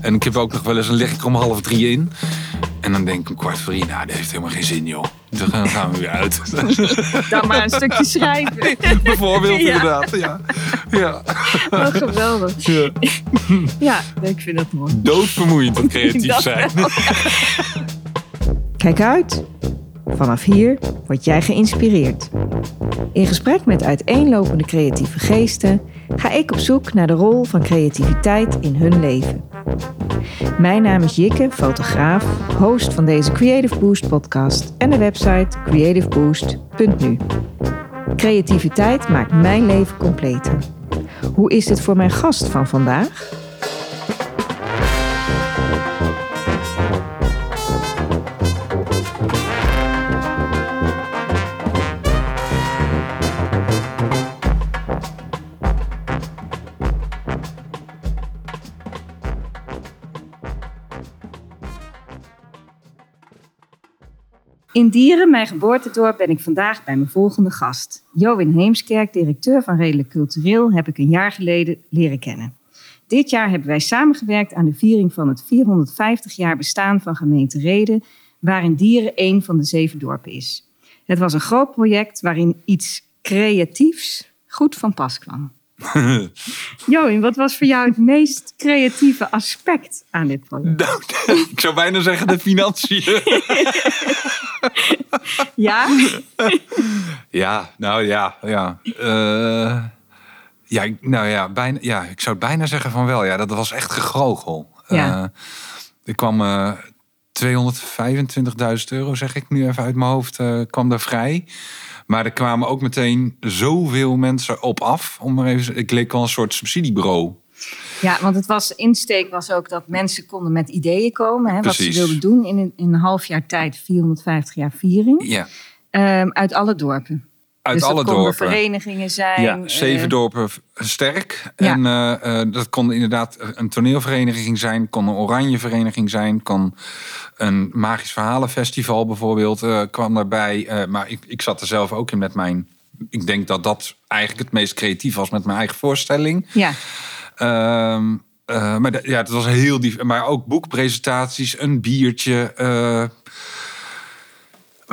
En ik heb ook nog wel eens, een lig ik er om half drie in. En dan denk ik om kwart voor drie, nou, dat heeft helemaal geen zin, joh. Dan gaan we weer uit. Dan maar een stukje schrijven. Bijvoorbeeld, Ja. inderdaad. Ja. ja. Oh, geweldig. ja. Ja, ik vind dat mooi. Doodvermoeiend dat creatief Dat zijn. Kijk uit. Vanaf hier word jij geïnspireerd. In gesprek met uiteenlopende creatieve geesten ga ik op zoek naar de rol van creativiteit in hun leven. Mijn naam is Jikke, fotograaf, host van deze Creative Boost podcast en de website creativeboost.nu. Creativiteit maakt mijn leven completer. Hoe is dit voor mijn gast van vandaag? In Dieren, mijn geboortedorp, ben ik vandaag bij mijn volgende gast. Jowin Heemskerk, directeur van Redelijk Cultureel, heb ik een jaar geleden leren kennen. Dit jaar hebben wij samengewerkt aan de viering van het 450 jaar bestaan van gemeente Reden, waarin Dieren één van de zeven dorpen is. Het was een groot project waarin iets creatiefs goed van pas kwam. Jowin, wat was voor jou het meest creatieve aspect aan dit project? Nou, ik zou bijna zeggen de financiën. Ja? Ja, nou ja, ja. Eh, ja, ik- nou ja, bijna, ja, ik zou bijna zeggen van wel. Ja, dat was echt gegrogel. Ja. Eh, er kwam eh 225.000 euro, zeg ik nu even uit mijn hoofd, eh, kwam er vrij. Maar er kwamen ook meteen zoveel mensen op af. Om maar even, ik leek wel een soort subsidiebureau. Ja, want het was, insteek was ook dat mensen konden met ideeën komen. Hè, wat ze wilden doen in een, in een half jaar tijd, 450 jaar viering. Ja, Ehm, uit alle dorpen. Uit dus alle dorpen. verenigingen zijn. Ja, zeven eh, dorpen sterk. Ja. En eh, eh, dat kon inderdaad een toneelvereniging zijn, kon een oranje vereniging zijn, kon een magisch verhalenfestival bijvoorbeeld kwam daarbij. Maar ik, ik zat er zelf ook in met mijn. Ik denk dat dat eigenlijk het meest creatief was met mijn eigen voorstelling. Ja, Ehm, eh, maar ja, het was heel dief. Maar ook boekpresentaties, een biertje.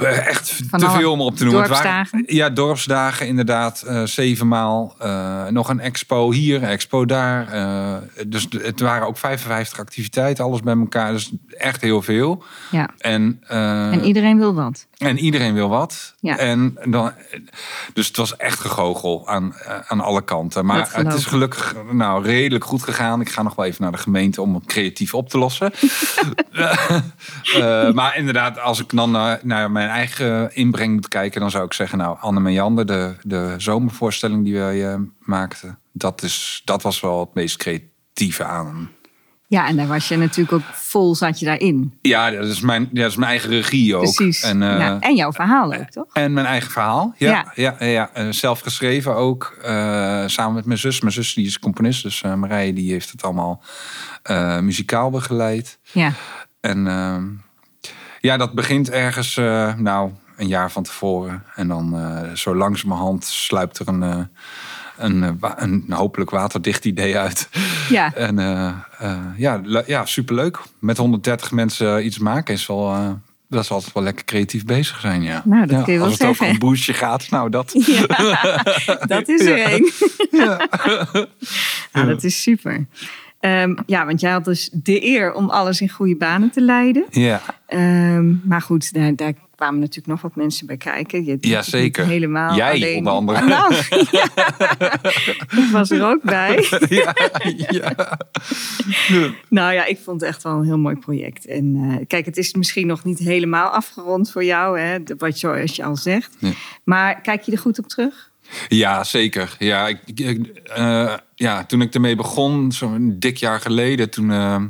Echt Van te veel om op te noemen. Waren- dorpsdagen? ja, dorpsdagen inderdaad. eh zevenmaal. Eh, nog een expo hier, een expo daar. Eh, dus het waren ook 55 activiteiten, alles bij elkaar. Dus echt heel veel. ja. En, En iedereen wil wat. En iedereen wil wat. Ja. En dan, dus het was echt gegogel aan, eh, aan alle kanten. Maar het is gelukkig nou, redelijk goed gegaan. Ik ga nog wel even naar de gemeente om het creatief op te lossen. Eh, maar inderdaad, als ik dan naar, naar mijn eigen inbreng moet kijken... dan zou ik zeggen, nou, Anne Meander, de, de zomervoorstelling die wij eh, maakten... Dat, is, dat was wel het meest creatieve aan. Ja, en daar was je natuurlijk ook vol, zat je daarin. Ja, dat is mijn, dat is mijn eigen regie ook. Precies. En, eh, ja. en jouw verhaal ook, toch? En mijn eigen verhaal. Ja, Ja. ja. ja, zelf geschreven ook. eh, samen met mijn zus. Mijn zus die is componist. Dus eh, Marije die heeft het allemaal muzikaal begeleid. Ja. En ehm, ja, dat begint ergens nou een jaar van tevoren. En dan zo langzamerhand sluipt er een, een, eh, een, hopelijk waterdicht idee uit. Ja. En eh, eh, ja, ja, superleuk. Met 130 mensen iets maken is wel... dat is altijd wel lekker creatief bezig zijn, ja. Nou, dat Ja, kun je wel Als het over een boostje gaat, nou dat... Ja, dat is er één. Nou, dat is super. Ehm, ja, want jij had dus de eer om alles in goede banen te leiden. Ja, Ehm, maar goed, daar, daar kwamen natuurlijk nog wat mensen bij kijken. Je, Ja, zeker. Helemaal Jij alleen. onder andere. Nou, ja. Ik was er ook bij. ja, ja. Nou ja, ik vond het echt wel een heel mooi project. En eh, kijk, het is misschien nog niet helemaal afgerond voor jou, hè, wat je, als je al zegt. Ja. Maar kijk je er goed op terug? Ja, zeker. Ja, ik, ik- eh, ja, toen ik ermee begon, zo'n dik jaar geleden, toen, eh,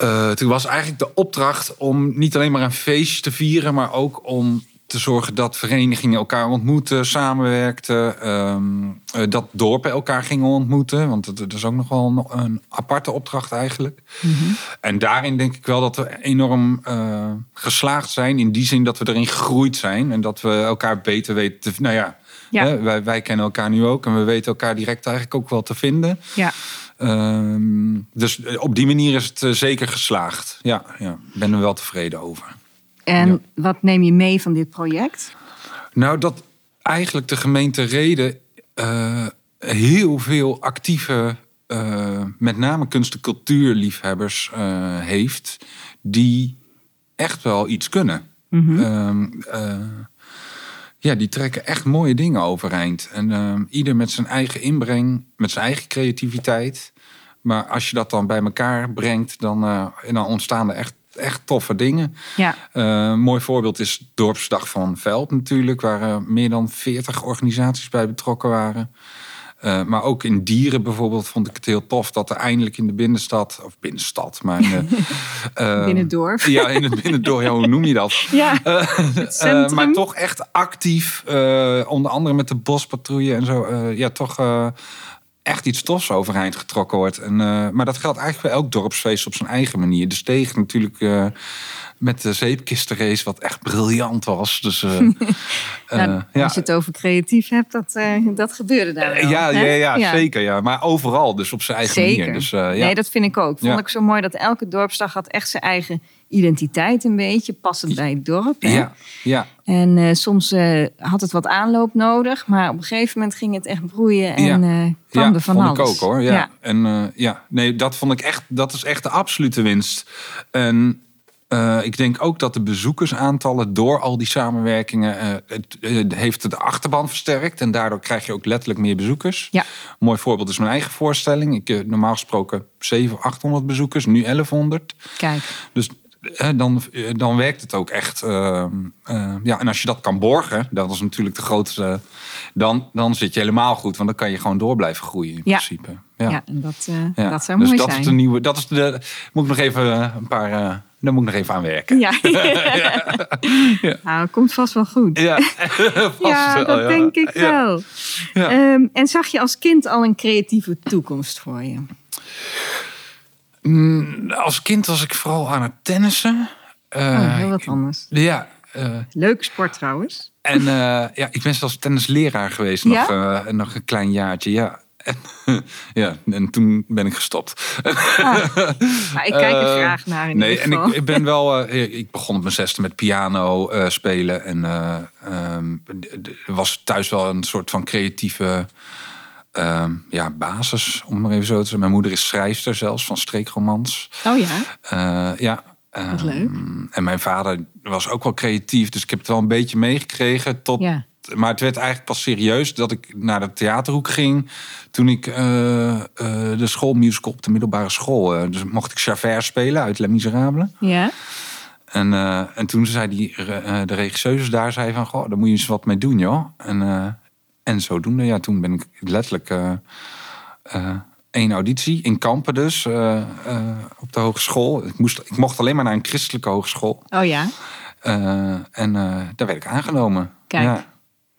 eh, toen was eigenlijk de opdracht om niet alleen maar een feestje te vieren, maar ook om te zorgen dat verenigingen elkaar ontmoeten, samenwerkten, ehm, eh, dat dorpen elkaar gingen ontmoeten. Want dat, dat is ook nog wel een, een aparte opdracht eigenlijk. En daarin denk ik wel dat we enorm eh, geslaagd zijn. In die zin dat we erin gegroeid zijn. En dat we elkaar beter weten te... Nou ja, Ja. hè, wij, wij kennen elkaar nu ook. En we weten elkaar direct eigenlijk ook wel te vinden. Ja, Ehm, dus eh, op die manier is het eh, zeker geslaagd. Ja, ja, ik ben er wel tevreden over. En Ja. wat neem je mee van dit project? Nou, dat eigenlijk de gemeente Reden eh, heel veel actieve, met name kunst- en cultuurliefhebbers heeft, die echt wel iets kunnen. Ehm, eh, ja, die trekken echt mooie dingen overeind. En ehm, ieder met zijn eigen inbreng, met zijn eigen creativiteit. Maar als je dat dan bij elkaar brengt, dan, eh, dan ontstaan er echt, echt toffe dingen. Ja, Eh, een mooi voorbeeld is Dorpsdag van Veld natuurlijk, waar eh, meer dan 40 organisaties bij betrokken waren. Eh, maar ook in dieren bijvoorbeeld vond ik het heel tof dat er eindelijk in de binnenstad, of binnenstad, maar in eh, binnen het dorp. Ja, in het binnendorp, ja, hoe noem je dat? Ja, Eh, maar toch echt actief, onder andere met de bospatrouille en zo, ja, toch echt iets tofs overeind getrokken wordt. En, eh, maar dat geldt eigenlijk bij elk dorpsfeest op zijn eigen manier. De steeg natuurlijk eh, met de zeepkistenrace, wat echt briljant was. Dus, eh, Nou, ja. Als je het over creatief hebt, dat, dat gebeurde daar wel. Ja, ja, ja, zeker. Ja. Maar overal, dus op zijn eigen Zeker. manier. Dus, ja. Nee, dat vind ik ook. Vond ik zo mooi dat elke dorpsdag had echt zijn eigen identiteit een beetje, passend bij het dorp. Hè? ja, ja, En eh, soms eh, had het wat aanloop nodig, maar op een gegeven moment ging het echt broeien en Ja. eh, kwam ja, er van vond alles. ik ook hoor. Ja. Ja. En ja, nee, dat vond ik echt, dat is echt de absolute winst. En ik denk ook dat de bezoekersaantallen door al die samenwerkingen eh, het, eh, heeft de achterban versterkt en daardoor krijg je ook letterlijk meer bezoekers. Ja. Een mooi voorbeeld is mijn eigen voorstelling. Ik heb normaal gesproken 700, 800 bezoekers, nu 1100. Kijk, Dus dan, eh, dan werkt het ook echt. eh, eh, ja, en als je dat kan borgen, dat is natuurlijk de grootste. Dan, dan zit je helemaal goed, want dan kan je gewoon door blijven groeien in Ja. principe. ja. en dat, Ja. dat zou dus mooi dat zijn. is de nieuwe. Dat is de. Moet ik nog even een paar. daar moet ik nog even aan werken. Ja. Nou, komt vast wel goed. Ja, vast Ja, wel, dat ja. denk ik Ja. wel. Ja. Ehm, en zag je als kind al een creatieve toekomst voor je? Mm, Als kind was ik vooral aan het tennissen. Eh, Oh, heel wat anders. Ja. eh, Leuke sport trouwens. En eh, ja, ik ben zelfs tennisleraar geweest Ja? nog, nog een klein jaartje. Ja. En, ja, en toen ben ik gestopt. Maar ik kijk er graag naar in nee, en ik, ik ben wel. ik begon op mijn zesde met piano spelen. En er was thuis wel een soort van creatieve ehm, ja, basis, om maar even zo te zeggen. Mijn moeder is schrijfster zelfs van streekromans. Oh ja, Eh, ja. Wat ehm, leuk. En mijn vader was ook wel creatief, dus ik heb het wel een beetje meegekregen. Tot, Ja. Maar het werd eigenlijk pas serieus dat ik naar de theaterhoek ging. Toen ik eh, de schoolmusical op de middelbare school. dus mocht ik Javert spelen uit Les Miserables. ja. En, en toen zei die, de regisseuse daar zei van, goh, daar moet je eens wat mee doen, joh. En, en zodoende, ja, toen ben ik letterlijk eh, eh, één auditie in Kampen dus, eh, eh, op de hogeschool. Ik, moest, ik mocht alleen maar naar een christelijke hogeschool. Oh ja, Eh, en eh, daar werd ik aangenomen. Kijk. Ja.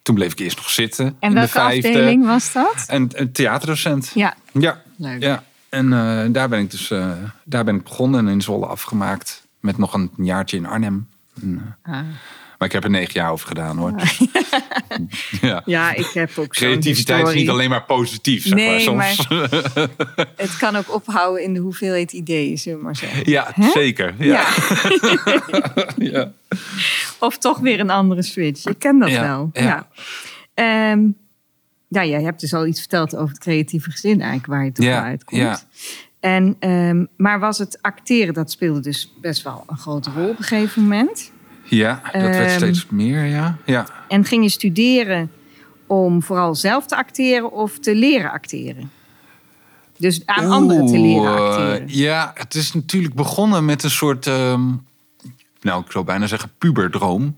Toen bleef ik eerst nog zitten. en in de welke vijfde. afdeling was dat? En een theaterdocent. Ja, Ja, leuk. ja. En eh, daar ben ik dus eh, daar ben ik begonnen en in Zwolle afgemaakt. Met nog een jaartje in Arnhem. En, Ah. Maar ik heb er negen jaar over gedaan hoor. Ja. Ja, ik heb ook Creativiteit is niet alleen maar positief. Zeg Nee, maar. Soms, Het kan ook ophouden in de hoeveelheid ideeën, zullen we maar zeggen. ja, zeker. Ja. Ja. Of toch weer een andere switch. Ik ken dat wel. ja. Ja. Ehm, ja, jij hebt dus al iets verteld over het creatieve gezin eigenlijk, waar je toch Ja, uitkomt. ja. En, ehm, maar was het acteren, dat speelde dus best wel een grote rol op een gegeven moment. Ja, dat werd Ehm, steeds meer, ja. ja. En ging je studeren om vooral zelf te acteren of te leren acteren? Dus aan anderen te leren Oeh, acteren. eh, ja, het is natuurlijk begonnen met een soort, ehm, nou, ik zou bijna zeggen puberdroom.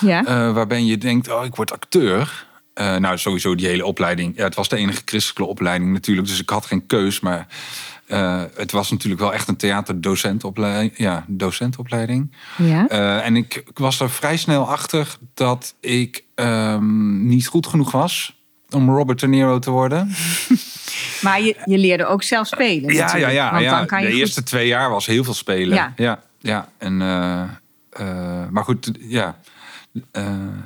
Ja? eh, waarbij je denkt, oh, ik word acteur. Eh, nou, sowieso die hele opleiding. Ja, het was de enige christelijke opleiding natuurlijk, dus ik had geen keus. Maar eh, het was natuurlijk wel echt een theaterdocentopleiding. Ja, docentopleiding. ja? Eh, en ik, ik was er vrij snel achter dat ik ehm, niet goed genoeg was om Robert De Niro te worden. Maar je, je leerde ook zelf spelen. Ja, ja, ja. Want ja. dan kan je de goed- eerste twee jaar was heel veel spelen. Ja. ja, ja. En, eh, maar goed, ja.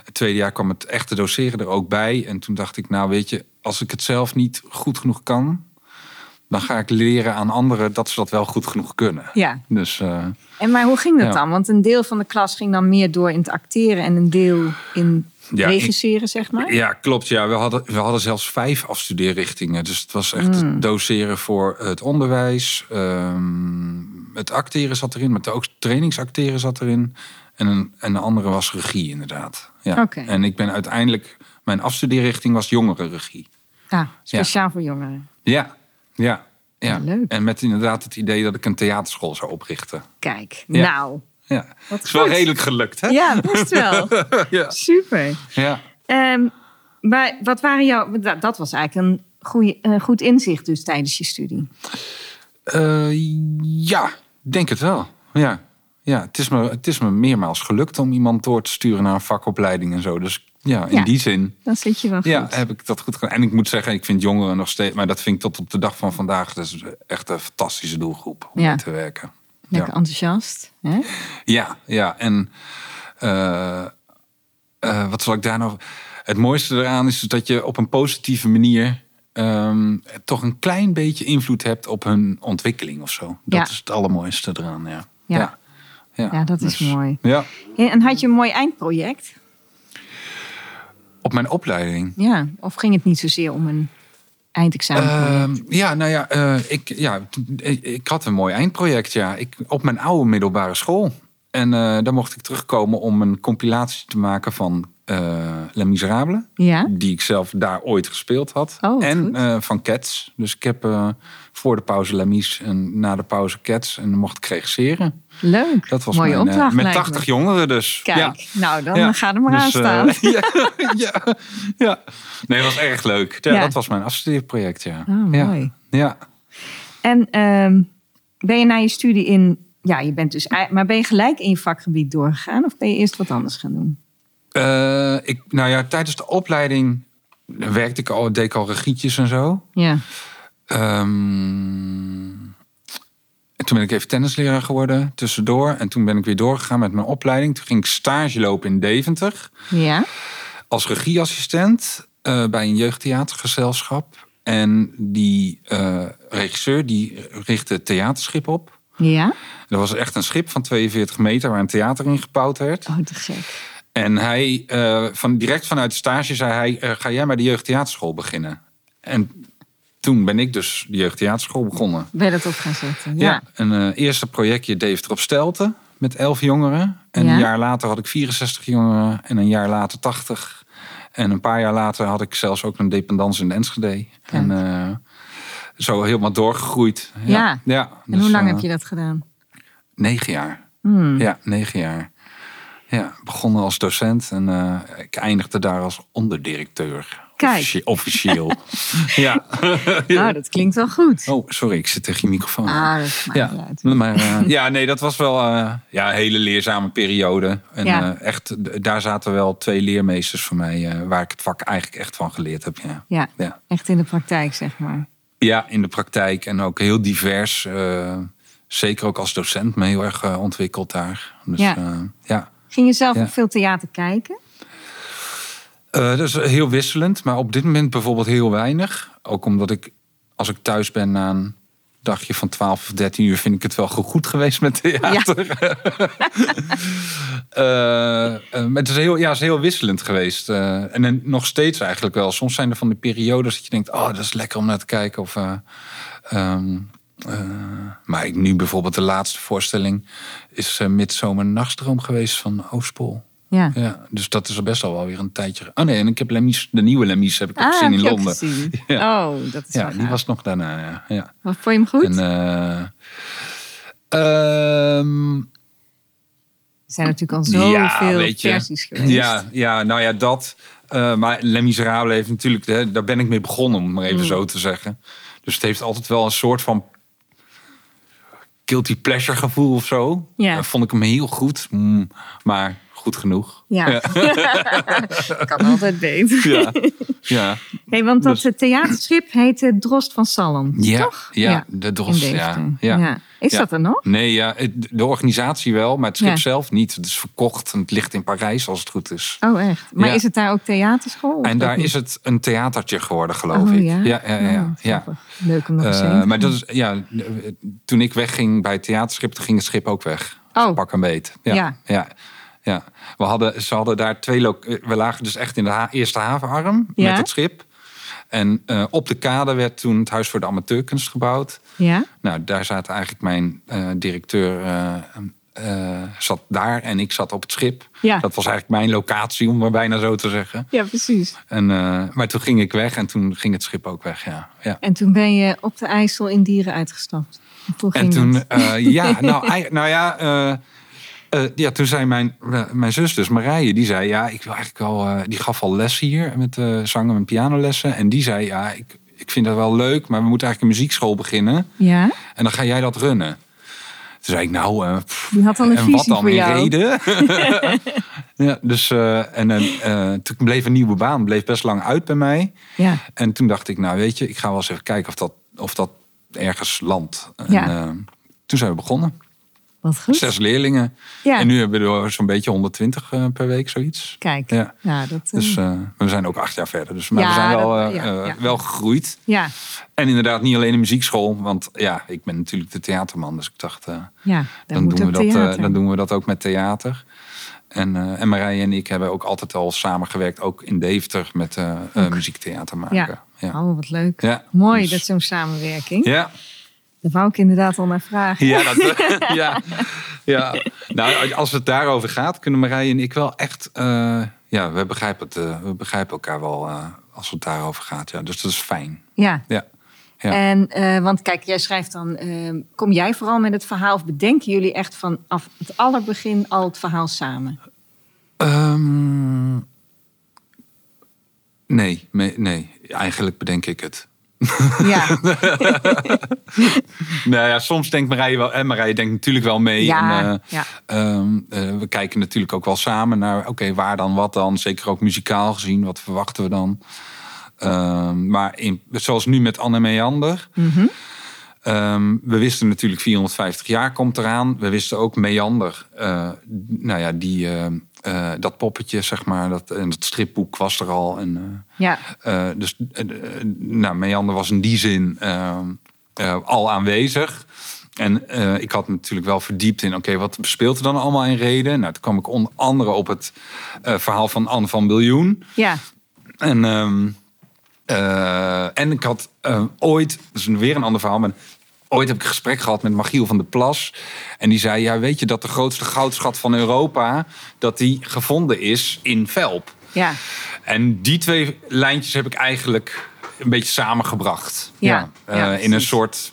Het tweede jaar kwam het echte doseren er ook bij. En toen dacht ik, nou weet je, als ik het zelf niet goed genoeg kan... dan ga ik leren aan anderen dat ze dat wel goed genoeg kunnen. Ja. Dus eh, En maar hoe ging dat Ja. dan? Want een deel van de klas ging dan meer door in het acteren en een deel in Ja, regisseren, zeg maar. ja, klopt. Ja, we hadden, we hadden zelfs vijf afstudeerrichtingen. Dus het was echt Mm. doseren voor het onderwijs. ehm, het acteren zat erin, maar ook trainingsacteren zat erin. En een, en de andere was regie, inderdaad. Ja. Oké. En ik ben uiteindelijk, mijn afstudeerrichting was jongerenregie. Ah, speciaal voor jongeren. Ja, ja, ja. Leuk. En met inderdaad het idee dat ik een theaterschool zou oprichten. Kijk, Ja. nou. Ja, Wat is wel goed. redelijk gelukt, hè? Ja, best wel. ja. Super. ja. Ehm, maar wat waren jouw... Dat, was eigenlijk een goeie, een goed inzicht dus tijdens je studie. Eh, ja, denk het wel. Ja, ja het, is me, het is me meermaals gelukt om iemand door te sturen naar een vakopleiding en zo. Dus ja, in Ja. die zin Dan zit je wel goed. ja, heb ik dat goed gedaan. En ik moet zeggen, ik vind jongeren nog steeds... maar dat vind ik tot op de dag van vandaag... is echt een fantastische doelgroep om Ja. mee te werken. Lekker Ja. enthousiast. Hè? Ja, ja. En eh, eh, wat zal ik daar nog... Het mooiste eraan is dat je op een positieve manier... ehm, toch een klein beetje invloed hebt op hun ontwikkeling of zo. Dat is het allermooiste eraan, ja. Ja. ja. Ja, Ja, dat is dus- mooi. Ja, En had je een mooi eindproject? Op mijn opleiding. Ja. Of ging het niet zozeer om een eindexamen? Ehm, ja, nou ja, eh, ik, ja ik had een mooi eindproject, ja. Ik, op mijn oude middelbare school. En eh daar mocht ik terugkomen om een compilatie te maken van Les Miserables. ja. Die ik zelf daar ooit gespeeld had. Oh, en eh, van Cats. Dus ik heb eh, voor de pauze Les Mis en na de pauze Cats. En dan mocht ik regisseren. Leuk. Dat was Mooie mijn, opdracht. met lijkt 80 me. jongeren dus. Kijk, Ja. nou dan Ja. ga er maar aan Dus, eh, staan. ja, ja. Nee, dat was erg leuk. Dat was mijn afstudeerproject, ja. Oh, mooi. Ja. En ehm, ben je na je studie in... Ja, je bent dus... Maar ben je gelijk in je vakgebied doorgegaan? Of ben je eerst wat anders gaan doen? Eh, ik, nou ja, tijdens de opleiding werkte ik al, deed ik al regietjes en zo. Ja. Ehm, en toen ben ik even tennisleraar geworden tussendoor. En toen ben ik weer doorgegaan met mijn opleiding. Toen ging ik stage lopen in Deventer. Ja. Als regieassistent eh, bij een jeugdtheatergezelschap. En die eh, regisseur die richtte het theaterschip op. Ja? Dat was echt een schip van 42 meter waar een theater in gebouwd werd. Oh, te gek. En hij, eh, van, direct vanuit de stage zei hij, eh, ga jij maar de jeugdtheaterschool beginnen. En toen ben ik dus de jeugdtheaterschool begonnen. Ben je dat op gaan zetten? Ja, Ja. een eh, eerste projectje Deventer op Stelten met elf jongeren. En Ja. een jaar later had ik 64 jongeren en een jaar later 80. En een paar jaar later had ik zelfs ook een dependance in Enschede. En eh, zo helemaal doorgegroeid. Ja. ja En dus, hoe lang eh, heb je dat gedaan? Negen jaar. Hmm. Ja, negen jaar. Ja, begonnen als docent en eh, ik eindigde daar als onderdirecteur. Kijk. Officie- Officieel. ja. Nou, dat klinkt wel goed. Oh, sorry, ik zit tegen je microfoon. Ah, dat ja. uit. Maar, eh, ja, nee, dat was wel eh, ja, een hele leerzame periode. En Ja. echt, daar zaten wel twee leermeesters voor mij, waar ik het vak eigenlijk echt van geleerd heb. Ja. Ja, Ja. echt in de praktijk, zeg maar. ja, in de praktijk en ook heel divers. zeker ook als docent me heel erg ontwikkeld daar. Dus Ja. ja. Ja. Ging je zelf Ja. ook veel theater kijken? Eh, dat is heel wisselend, maar op dit moment bijvoorbeeld heel weinig. Ook omdat ik, als ik thuis ben na een dagje van 12 of 13 uur, vind ik het wel goed geweest met theater. Eh, maar het is heel, ja, het is heel wisselend geweest. En dan nog steeds eigenlijk wel. Soms zijn er van die periodes dat je denkt, oh, dat is lekker om naar te kijken. Of, eh, eh, maar ik, nu bijvoorbeeld de laatste voorstelling is uh, Midzomer Nachtstroom geweest van Oostpol. Ja. Ja, dus dat is best al wel weer een tijdje. Oh nee, en ik heb Lemies, de nieuwe Lemies heb ik ook gezien heb in Londen. gezien? Ja. Oh, dat is Ja, wel die was nog daarna. Ja. ja. Wat vond je hem goed? En, eh, ehm, er zijn natuurlijk al zoveel ja, weet je. versies geweest. Ja, ja, nou ja, dat. Eh, maar Les Miserables heeft natuurlijk, hè, daar ben ik mee begonnen, om het maar even Mm. zo te zeggen. Dus het heeft altijd wel een soort van guilty pleasure gevoel of zo. Ja. Vond ik hem heel goed. Mm, maar goed genoeg. Ja. kan altijd beter. Ja, ja. Hey, want dat Dus- eh, theaterschip heet eh, Drost van Salm, ja, toch? ja, de Drost. Ja, ja. Is Ja. dat er nog? Nee, ja, de organisatie wel, maar het schip Ja. zelf niet. Het is verkocht en het ligt in Parijs als het goed is. Oh, echt? Maar Ja. is het daar ook theaterschool? En daar niet? is het een theatertje geworden, geloof Oh, ik. ja? ja, ja, ja, ja. grappig. Leuk om nog eens Eh, te maar gaan. dat is, ja, toen ik wegging bij het theaterschip, toen ging het schip ook weg. Oh. Pak een beet. Ja, Ja. Ja. We hadden, ze hadden daar twee... lo- We lagen dus echt in de ha- eerste havenarm Ja. met het schip. En eh, op de kade werd toen het Huis voor de Amateurkunst gebouwd. Ja? Nou, daar zaten eigenlijk mijn eh, directeur... eh, eh, zat daar en ik zat op het schip. Ja. Dat was eigenlijk mijn locatie, om maar bijna zo te zeggen. ja, precies. En, eh, maar toen ging ik weg en toen ging het schip ook weg, ja. ja. En toen ben je op de IJssel in Dieren uitgestapt. En toen, dat? eh, ja, nou, nou ja, eh, ja, toen zei mijn, eh, mijn zus dus, Marije, die zei, ja, ik wil eigenlijk wel, eh, die gaf al les hier met zangen en pianolessen. En die zei, ja, ik, ik vind dat wel leuk, maar we moeten eigenlijk een muziekschool beginnen. Ja? En dan ga jij dat runnen. Toen zei ik, nou, pff, Die had al een en wat dan in jou. reden? ja, dus, en toen bleef een nieuwe baan, bleef best lang uit bij mij. Ja. En toen dacht ik, nou weet je, ik ga wel eens even kijken of dat, of dat ergens landt. En, Ja. toen zijn we begonnen. Wat goed. Zes leerlingen. Ja. En nu hebben we zo'n beetje 120 eh, per week, zoiets. Kijk. Ja. Ja, dat, eh, Dus eh, we zijn ook acht jaar verder. Dus maar Ja, we zijn wel, dat- eh, eh, wel gegroeid. ja. En inderdaad niet alleen een muziekschool. Want ja, ik ben natuurlijk de theaterman. Dus ik dacht, eh, ja, dan, doen we dat, eh, dan doen we dat ook met theater. En, eh en Marije en ik hebben ook altijd al samengewerkt. Ook in Deventer met eh eh, muziektheater maken. Ja. Ja. Oh, wat leuk. Ja, Mooi, dus- dat zo'n samenwerking. Ja, Daar wou ik inderdaad al naar vragen. Ja, dat, ja, ja. Nou, als het daarover gaat, kunnen Marije en ik wel echt. eh, ja, we begrijpen, het, eh, we begrijpen elkaar wel eh, als het daarover gaat. Ja, dus dat is fijn. Ja. Ja. Ja. En, want kijk, jij schrijft dan, kom jij vooral met het verhaal of bedenken jullie echt vanaf het allerbegin al het verhaal samen? Ehm, nee, nee, eigenlijk bedenk ik het. Ja, Nou ja, soms denkt Marije wel. En Marije denkt natuurlijk wel mee. Ja, en, eh, ja. ehm, eh, we kijken natuurlijk ook wel samen naar. Oké, waar dan, wat dan? Zeker ook muzikaal gezien. Wat verwachten we dan? Ehm, maar in, zoals nu met Anne Meander. Mhm. Ehm, we wisten natuurlijk 450 jaar komt eraan. We wisten ook Meander. eh, nou ja, die, eh, dat poppetje, zeg maar. Dat, en dat stripboek was er al. En, eh, ja, eh, dus nou, Meander was in die zin al aanwezig. En ik had natuurlijk wel verdiept in, oké, wat speelt er dan allemaal in reden? Nou, toen kwam ik onder andere op het verhaal van Anne van Biljoen. ja, En, ehm, eh, en ik had ooit, dat is weer een ander verhaal, maar ooit heb ik een gesprek gehad met Magiel van der Plas. En die zei, ja, weet je dat de grootste goudschat van Europa, dat die gevonden is in Velp? ja. En die twee lijntjes heb ik eigenlijk een beetje samengebracht. Ja, Eh, ja, in een soort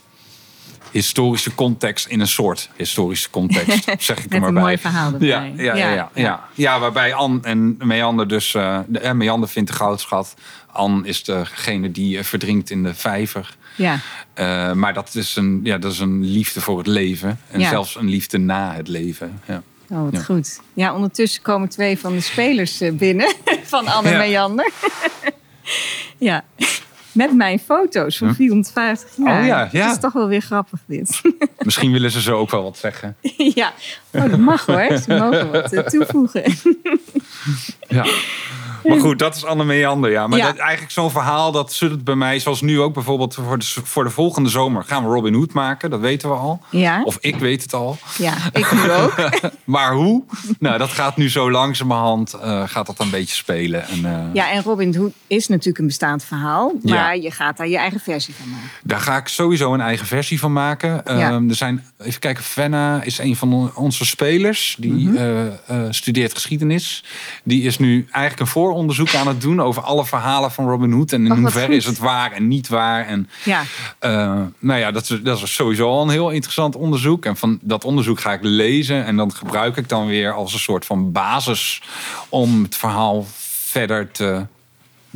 historische context. In een soort historische context, zeg ik er maar een bij. mooi verhaal. Ja, ja, ja, ja, ja. ja waarbij Anne en Meander dus... eh de, eh, Meander vindt de goudschat. Anne is degene die eh, verdrinkt in de vijver. Ja, Eh, maar dat is, een, ja, dat is een liefde voor het leven. En Ja. zelfs een liefde na het leven. Ja. oh, wat Ja. goed. Ja, ondertussen komen twee van de spelers eh, binnen van Anne Ja. Meander. ja, met mijn foto's van 450 jaar. Oh ja, ja. Dat is toch wel weer grappig dit. Misschien willen ze zo ook wel wat zeggen. ja, oh, dat mag hoor. Ze mogen wat eh, toevoegen. Ja. Maar goed, dat is Anne Meander. Ja. Maar Ja. Dat, eigenlijk zo'n verhaal, dat zit het bij mij. Zoals nu ook bijvoorbeeld voor de, voor de volgende zomer gaan we Robin Hood maken. Dat weten we al. Ja, Of ik weet het al. ja ik nu ook. Maar hoe? Nou, dat gaat nu zo langzamerhand eh gaat dat een beetje spelen. En, eh, Ja, en Robin Hood is natuurlijk een bestaand verhaal. Ja. Maar je gaat daar je eigen versie van maken. Daar ga ik sowieso een eigen versie van maken. Ehm, er zijn, even kijken, Fenna is een van on- spelers. Die Mhm. eh, eh, studeert geschiedenis. Die is nu eigenlijk een vooronderzoek aan het doen over alle verhalen van Robin Hood. En in Oh, hoeverre is het waar en niet waar. En Ja, Eh, nou ja, dat is, dat is sowieso al een heel interessant onderzoek. En van dat onderzoek ga ik lezen. En dan gebruik ik dan weer als een soort van basis om het verhaal verder te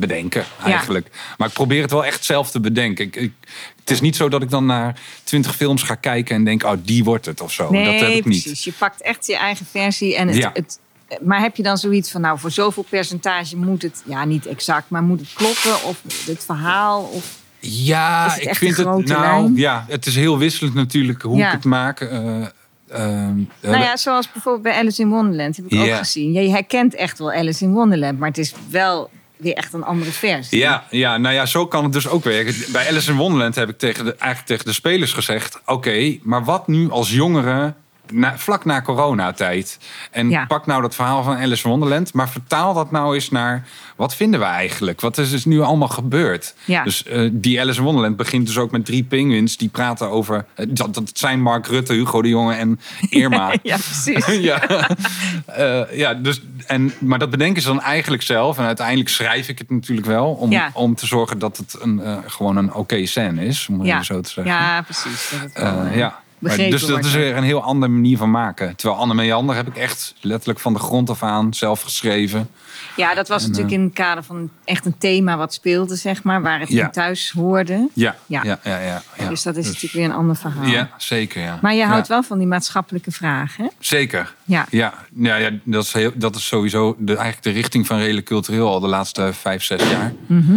bedenken, eigenlijk. Maar ik probeer het wel echt zelf te bedenken. Ik, ik- het is niet zo dat ik dan naar twintig films ga kijken en denk, oh, die wordt het of zo. nee, dat heb ik niet. precies. Je pakt echt je eigen versie. En het, Ja. het, maar heb je dan zoiets van, nou, voor zoveel percentage moet het, ja, niet exact, maar moet het kloppen? Of het verhaal? Of... Ja, ik vind het. Nou, lijn? ja, het is heel wisselend natuurlijk hoe Ja. ik het maak. Eh, ehm, Nou ja, zoals bijvoorbeeld bij Alice in Wonderland heb ik ook gezien. Ja, je herkent echt wel Alice in Wonderland, maar het is wel weer echt een andere versie. Ja, ja, nou ja, zo kan het dus ook werken. Bij Alice in Wonderland heb ik tegen de, eigenlijk tegen de spelers gezegd... oké, maar wat nu als jongeren na, vlak na coronatijd? En Ja. pak nou dat verhaal van Alice in Wonderland... maar vertaal dat nou eens naar... wat vinden we eigenlijk? Wat is er nu allemaal gebeurd? Ja. Dus eh, die Alice in Wonderland begint dus ook met drie penguins... die praten over... eh, dat, dat zijn Mark Rutte, Hugo de Jonge en Irma. Ja, precies. ja, Eh, ja dus, en, maar dat bedenken ze dan eigenlijk zelf. En uiteindelijk schrijf ik het natuurlijk wel. Om, Ja. om te zorgen dat het een, gewoon een oké scène is. Om het zo te zeggen. Ja, precies. Dat het wel, ja. Begrepen dus dat is weer een heel andere manier van maken. Terwijl Anne Meander heb ik echt letterlijk van de grond af aan zelf geschreven. Ja, dat was natuurlijk in het kader van echt een thema wat speelde, zeg maar, waar het Ja. in thuis hoorde. Ja, Ja. ja, ja. ja, ja, Dus dat is natuurlijk weer een ander verhaal. Ja, zeker. Ja. Maar je houdt wel van die maatschappelijke vragen, hè? Zeker. Ja. Ja, ja, ja dat, is heel, dat is sowieso de, eigenlijk de richting van redelijk cultureel al de laatste vijf, zes jaar. Mhm.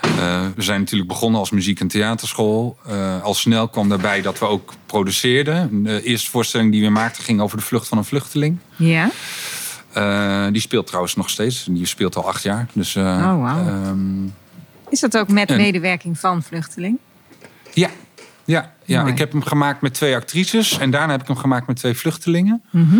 Eh, we zijn natuurlijk begonnen als muziek- en theaterschool. Eh, al snel kwam daarbij dat we ook produceerden. De eerste voorstelling die we maakten ging over de vlucht van een vluchteling. Ja. Eh, die speelt trouwens nog steeds. Die speelt al acht jaar. Dus, Oh, wauw. ehm, Is dat ook met En- medewerking van Vluchteling? ja, ja, ja. Mooi. ik heb hem gemaakt met twee actrices. En daarna heb ik hem gemaakt met twee vluchtelingen. Mhm.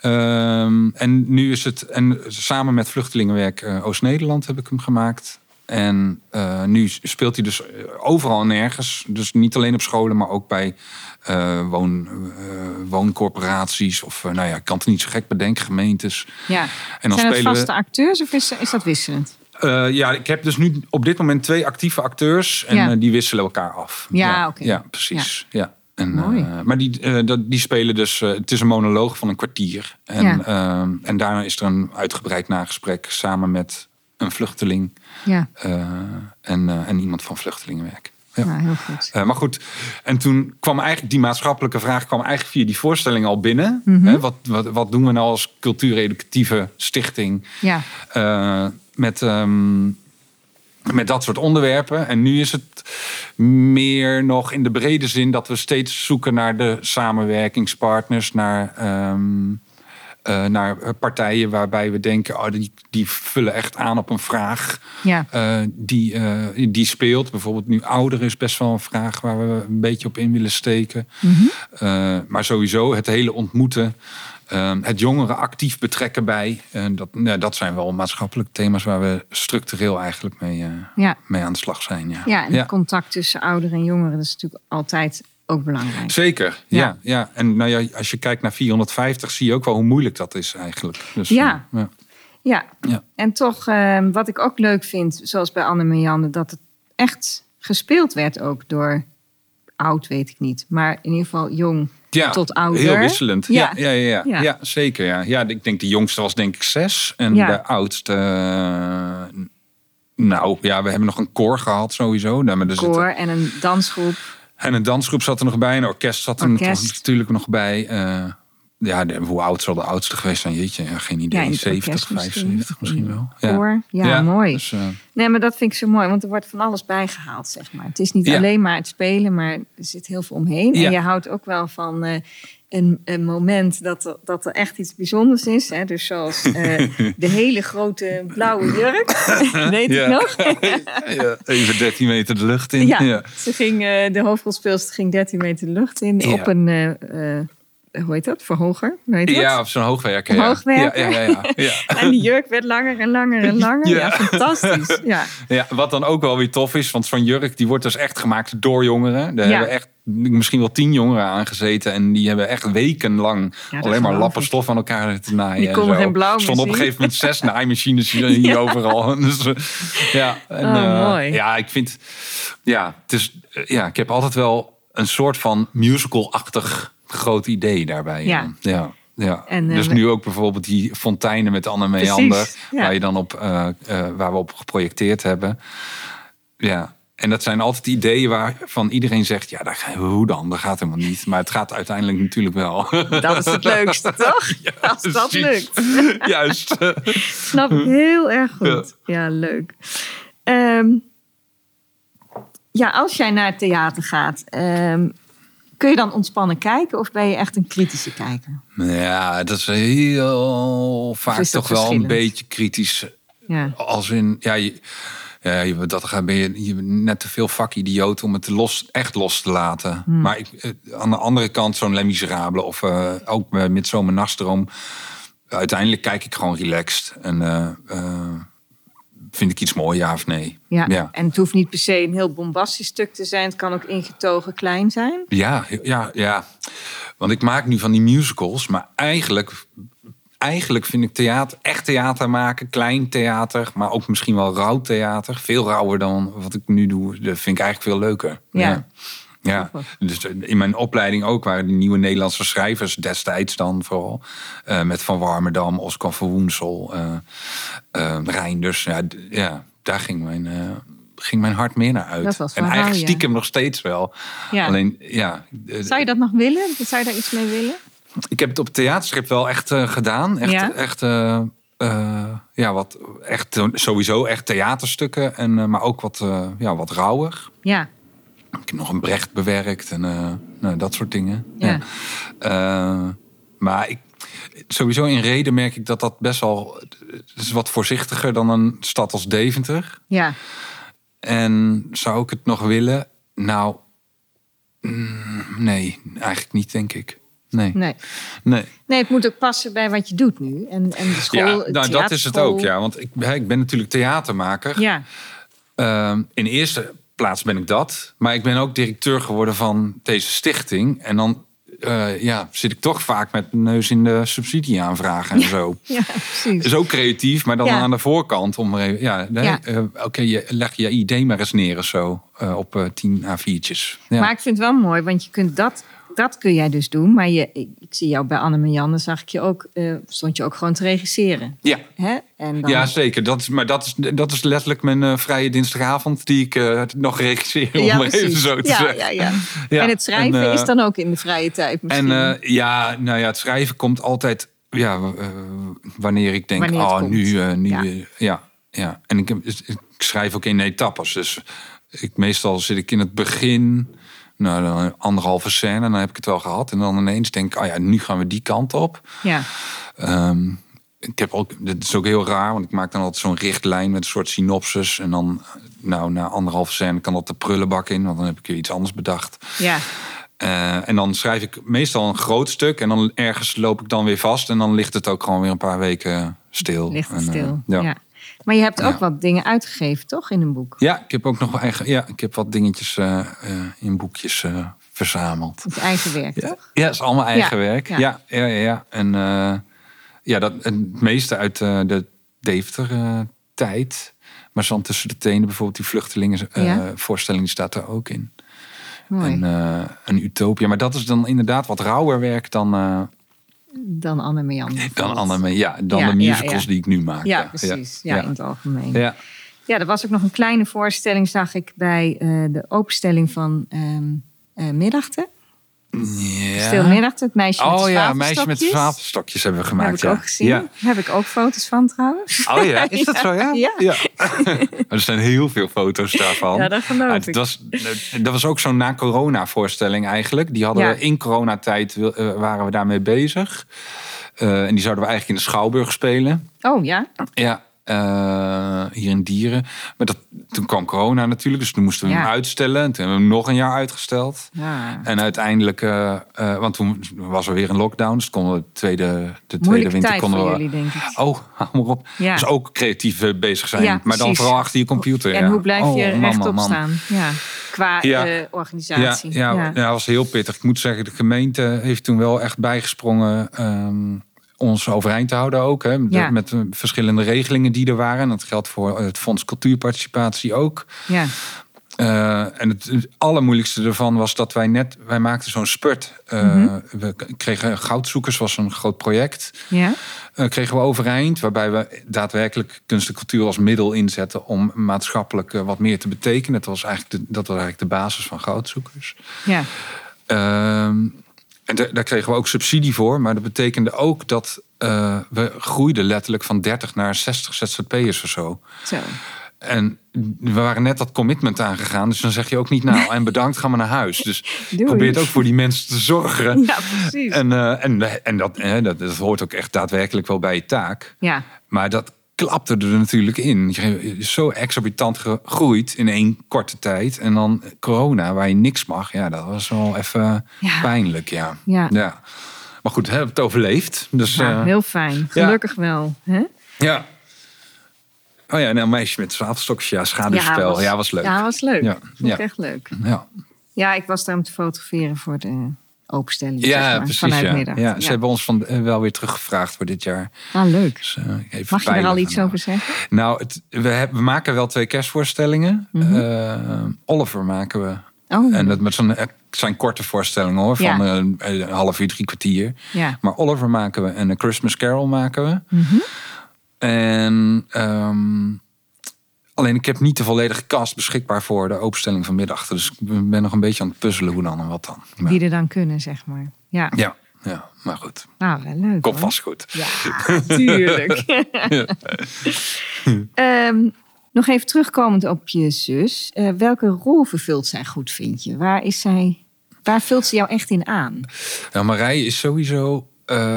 Ehm, en nu is het, en samen met Vluchtelingenwerk Oost-Nederland heb ik hem gemaakt. En eh, nu speelt hij dus overal en nergens. Dus niet alleen op scholen, maar ook bij eh, woon, eh, wooncorporaties. Of eh, nou ja, ik kan het niet zo gek bedenken, gemeentes. Ja. En dan Zijn spelen we- vaste acteurs of is, is dat wisselend? Eh, ja, ik heb dus nu op dit moment twee actieve acteurs. En Ja. eh, die wisselen elkaar af. Ja, oké. Ja, precies. Ja. En, Mooi. eh, maar die, eh, dat, die spelen dus... eh, het is een monoloog van een kwartier. En, Ja. ehm, en daarna is er een uitgebreid nagesprek samen met een vluchteling... Ja, eh, en, eh, en iemand van Vluchtelingenwerk. Ja. nou, heel goed. Eh, maar goed, en toen kwam eigenlijk die maatschappelijke vraag kwam eigenlijk via die voorstelling al binnen. Mhm. Hè, wat, wat, wat doen we nou als cultuureducatieve stichting Ja, met, ehm, met dat soort onderwerpen? En nu is het meer nog in de brede zin dat we steeds zoeken naar de samenwerkingspartners, naar. ehm, eh, naar partijen waarbij we denken, oh, die, die vullen echt aan op een vraag ja. eh, die, eh, die speelt. Bijvoorbeeld nu ouder is best wel een vraag waar we een beetje op in willen steken. Mhm. Eh, maar sowieso het hele ontmoeten. eh, het jongeren actief betrekken bij. eh, dat, nou, dat zijn wel maatschappelijke thema's waar we structureel eigenlijk mee, eh, Ja. mee aan de slag zijn. Ja, ja, en het contact tussen ouderen en jongeren dat is natuurlijk altijd ook belangrijk. Zeker, Ja. ja. ja. En nou ja, als je kijkt naar 450 zie je ook wel hoe moeilijk dat is eigenlijk. Dus, Ja. eh, ja. Ja, Ja. en toch, eh, wat ik ook leuk vind, zoals bij Anne Marianne, dat het echt gespeeld werd ook door oud, weet ik niet, maar in ieder geval jong Ja, tot ouder. Heel wisselend. Ja. Ja, ja, ja, zeker. Ja. ja, ik denk de jongste was denk ik zes. En Ja. de oudste... eh, nou, ja, we hebben nog een koor gehad sowieso. Nou, maar zit- koor en een dansgroep. En een dansgroep zat er nog bij. Een orkest zat er Orkest. natuurlijk nog bij. Eh, ja, de- hoe oud zal de oudste geweest zijn? Jeetje, ja, geen idee. Ja, in het 70, orkest misschien. 75 misschien wel. Ja. Ja, mooi. Dus, eh, Nee, maar dat vind ik zo mooi, want er wordt van alles bijgehaald, zeg maar. Het is niet alleen maar het spelen, maar er zit heel veel omheen. En je houdt ook wel van eh, een, een moment dat er, dat er echt iets bijzonders is. Hè? Dus zoals eh, de hele grote blauwe jurk, weet ik nog. ja, even 13 meter de lucht in. Ja, Ja. Ze ging, de hoofdrolspeelster ging 13 meter de lucht in Ja. op een, hoe heet dat, verhoger? Dat? Ja, op zo'n hoogwerker. Ja. hoogwerker. Ja, ja, ja. En die jurk werd langer en langer en langer. Ja, fantastisch. Ja. Ja, wat dan ook wel weer tof is, want zo'n jurk die wordt dus echt gemaakt door jongeren. Daar hebben echt misschien wel tien jongeren aangezeten en die hebben echt wekenlang Ja, alleen maar lappen ik. stof aan elkaar te naaien. Die geen blauw stonden op een gegeven moment zes naaimachines hier hier overal. Dus, eh, ja, en, Oh, eh, mooi. ja, ik vind, ja, het is, eh, ja, ik heb altijd wel een soort van musical-achtig groot idee daarbij. Ja. ja. Ja, En, eh, dus we- nu ook bijvoorbeeld die fonteinen met Anne Meander, ja. waar, je dan op, eh, eh, waar we op geprojecteerd hebben. Ja, En dat zijn altijd ideeën waarvan iedereen zegt... ja, ga- hoe dan? Dat gaat helemaal niet. Maar het gaat uiteindelijk natuurlijk wel. Dat is het leukste, toch? Als dat precies. lukt. Juist. Snap ik heel erg goed. Ja, leuk. Ehm, ja, als jij naar het theater gaat, ehm, kun je dan ontspannen kijken of ben je echt een kritische kijker? Ja, dat is heel vaak is toch wel een beetje kritisch. Ja, Als in, ja, je, ja dat ga- ben je, je bent net te veel vakidioot om het los, echt los te laten. Hmm. Maar ik, eh, aan de andere kant, zo'n Les Miserables of eh, ook met Midsomer Nachtstroom. Uiteindelijk kijk ik gewoon relaxed. En eh, eh, vind ik iets mooi, ja of nee? ja. Ja. en het hoeft niet per se een heel bombastisch stuk te zijn. Het kan ook ingetogen klein zijn. Ja, ja, ja. Want ik maak nu van die musicals, maar eigenlijk, eigenlijk vind ik theater, echt theater maken, klein theater, maar ook misschien wel rauw theater, veel rauwer dan wat ik nu doe. Dat vind ik eigenlijk veel leuker. Ja. Ja. Ja, dus in mijn opleiding ook waren die nieuwe Nederlandse schrijvers destijds dan vooral. eh, met Van Warmerdam, Oscar van Woensel, eh eh, Reinders. Ja, ja, daar ging mijn, ging mijn hart meer naar uit. En eigenlijk ja. stiekem nog steeds wel. Ja. Alleen, ja. Zou je dat nog willen? Zou je daar iets mee willen? ik heb het op het theaterstrip wel echt gedaan. Echt, Ja? echt, ja, wat echt sowieso echt theaterstukken, en, maar ook wat, eh, ja, wat rauwer. Ja, Ik heb nog een Brecht bewerkt en eh, nou, dat soort dingen. Ja. Eh, maar ik, sowieso in Reden merk ik dat dat best wel... Het is wat voorzichtiger dan een stad als Deventer. ja. En zou ik het nog willen? Nou, mm, nee, eigenlijk niet, denk ik. Nee. Nee. nee. nee, het moet ook passen bij wat je doet nu. En, en de school, ja, nou, dat is het ook, ja. Want ik, ik ben natuurlijk theatermaker. Ja, Ehm, in eerste plaats ben ik dat. Maar ik ben ook directeur geworden van deze stichting. En dan eh, ja, zit ik toch vaak met mijn neus in de subsidieaanvragen en zo. ja precies. Is ook creatief, maar dan Ja. aan de voorkant. Om even, ja, Ja. eh, Oké, je leg je idee maar eens neer of zo. eh, op 10 A4'tjes. Ja. Maar ik vind het wel mooi, want je kunt dat, dat kun jij dus doen. Maar je, ik, ik zie jou bij Anne Marianne, zag ik je ook, eh, stond je ook gewoon te regisseren. ja. Hè? En dan, Ja, zeker. Dat is, maar dat is, dat is letterlijk mijn eh, vrije dinsdagavond die ik eh, nog regisseer. om Ja, even zo te ja, zeggen. ja, ja. Ja, En het schrijven en, is dan ook in de vrije tijd misschien. En ja, nou ja, het schrijven komt altijd ja, wanneer ik denk, Wanneer oh, komt. nu, nu, Ja. ja. ja, ja. En ik, ik schrijf ook in etappes. Dus ik, meestal zit ik in het begin, nou, dan anderhalve scène, en dan heb ik het wel gehad. En dan ineens denk ik, oh ja, nu gaan we die kant op. ja. Ehm, ik heb ook, dit is ook heel raar, want ik maak dan altijd zo'n richtlijn met een soort synopsis. En dan, nou, na anderhalve scène kan dat de prullenbak in, want dan heb ik weer iets anders bedacht. ja. Eh, en dan schrijf ik meestal een groot stuk en dan ergens loop ik dan weer vast. En dan ligt het ook gewoon weer een paar weken stil. Ligt En, eh, stil. ja. ja. Maar je hebt ook Ja. wat dingen uitgegeven, toch, in een boek? Ja, ik heb ook nog eigen, ja, ik heb wat dingetjes eh, eh, in boekjes eh, verzameld. Het eigen werk, Ja, toch? ja, het is allemaal eigen Ja, werk. ja. Ja, ja. En ja, dat, het meeste uit de Deventer-tijd. maar dan tussen de tenen, bijvoorbeeld die vluchtelingen eh, Ja. voorstelling, die staat er ook in. Mooi. En een utopia. Maar dat is dan inderdaad wat rauwer werk dan, Dan Anne Marianne. dan. Anne, ja, dan Ja, de musicals ja. die ik nu maak. Ja, precies. Ja, in het algemeen. ja. Ja, er was ook nog een kleine voorstelling, zag ik, bij eh, de openstelling van ehm eh Middagte. Ja. Stil Middagte, het meisje met Oh ja, meisje met zwavelstokjes. hebben we gemaakt. Heb ik ja. ook gezien. Ja. Heb ik ook foto's van trouwens. Oh ja, is dat zo? Ja. Ja. Er zijn heel veel foto's daarvan. Ja, dat geloof Ah, ik. was, dat was ook zo'n na-corona voorstelling eigenlijk. Die hadden we in coronatijd eh, waren we daarmee bezig. Eh, en die zouden we eigenlijk in de Schouwburg spelen. Oh ja, Ja, eh, hier in Dieren. Maar dat, toen kwam corona natuurlijk, dus toen moesten we Ja. hem uitstellen. En toen hebben we hem nog een jaar uitgesteld. ja. En uiteindelijk, eh, eh, want toen was er weer een lockdown. Dus konden we de tweede, de tweede winter tijd konden voor we. jullie, denk ik. Oh, hou maar op. Ja. Dus ook creatief bezig zijn. Maar dan vooral achter je computer. En hoe blijf je Oh, rechtop staan? Ja. Qua organisatie. ja, ja. dat was heel pittig. Ik moet zeggen, de gemeente heeft toen wel echt bijgesprongen. ehm, ons overeind te houden ook. Hè, met, Ja. met de verschillende regelingen die er waren. En dat geldt voor het Fonds Cultuurparticipatie ook. ja. Eh, en het, het allermoeilijkste ervan was dat wij net, wij maakten zo'n spurt. Eh, Mhm. We kregen Goudzoekers, was een groot project. Ja? eh, kregen we overeind, waarbij we daadwerkelijk kunst en cultuur als middel inzetten om maatschappelijk wat meer te betekenen. Dat was eigenlijk de, dat was eigenlijk de basis van Goudzoekers. Ja. Ehm, en da- daar kregen we ook subsidie voor, maar dat betekende ook dat eh, we groeiden letterlijk van 30 naar 60 ZZP'ers of zo. Zo. En we waren net dat commitment aangegaan. Dus dan zeg je ook niet nou en bedankt, gaan we naar huis. Dus Doei. probeer het ook voor die mensen te zorgen. Ja, precies. En, eh, en, en dat, eh, dat, dat hoort ook echt daadwerkelijk wel bij je taak. Ja. Maar dat klapte er natuurlijk in. Je is zo exorbitant gegroeid in één korte tijd. En dan corona, waar je niks mag. Ja, dat was wel even Ja. pijnlijk, ja. Ja. Maar goed, we hebben het overleefd. Dus, Ja, eh, heel fijn. Gelukkig wel. Hè? ja. Oh ja, en een meisje met zwavelstokjes. Ja, schaduwspel. Ja, was, leuk. Ja, was leuk. Ja. Vond ik Ja. echt leuk. Ja, Ja, ik was daar om te fotograferen voor de openstelling. ja zeg maar, precies. Vanuit Ja. middag. Ja, ze hebben ons van, eh, wel weer teruggevraagd voor dit jaar. Ah, leuk. Dus, eh, even Mag je er al iets over zeggen? Nou, het, we, hebben- we maken wel twee kerstvoorstellingen. Mhm. Eh, Oliver maken we. Oh, En dat met zo'n, het zijn korte voorstellingen hoor, van een, een half uur, drie kwartier. ja. Maar Oliver maken we en een Christmas Carol maken we. Mhm. En ehm, alleen ik heb niet de volledige cast beschikbaar voor de openstelling vanmiddag. Dus ik ben nog een beetje aan het puzzelen hoe dan en wat dan. Maar- Die er dan kunnen, zeg maar. Ja, ja, ja, maar goed. nou, wel leuk. Hoor. vast goed. Ja, tuurlijk. Ehm, nog even terugkomend op je zus. Eh, welke rol vervult zij goed, vind je? Waar, is zij, waar vult ze jou echt in aan? Nou, Marije is sowieso. eh,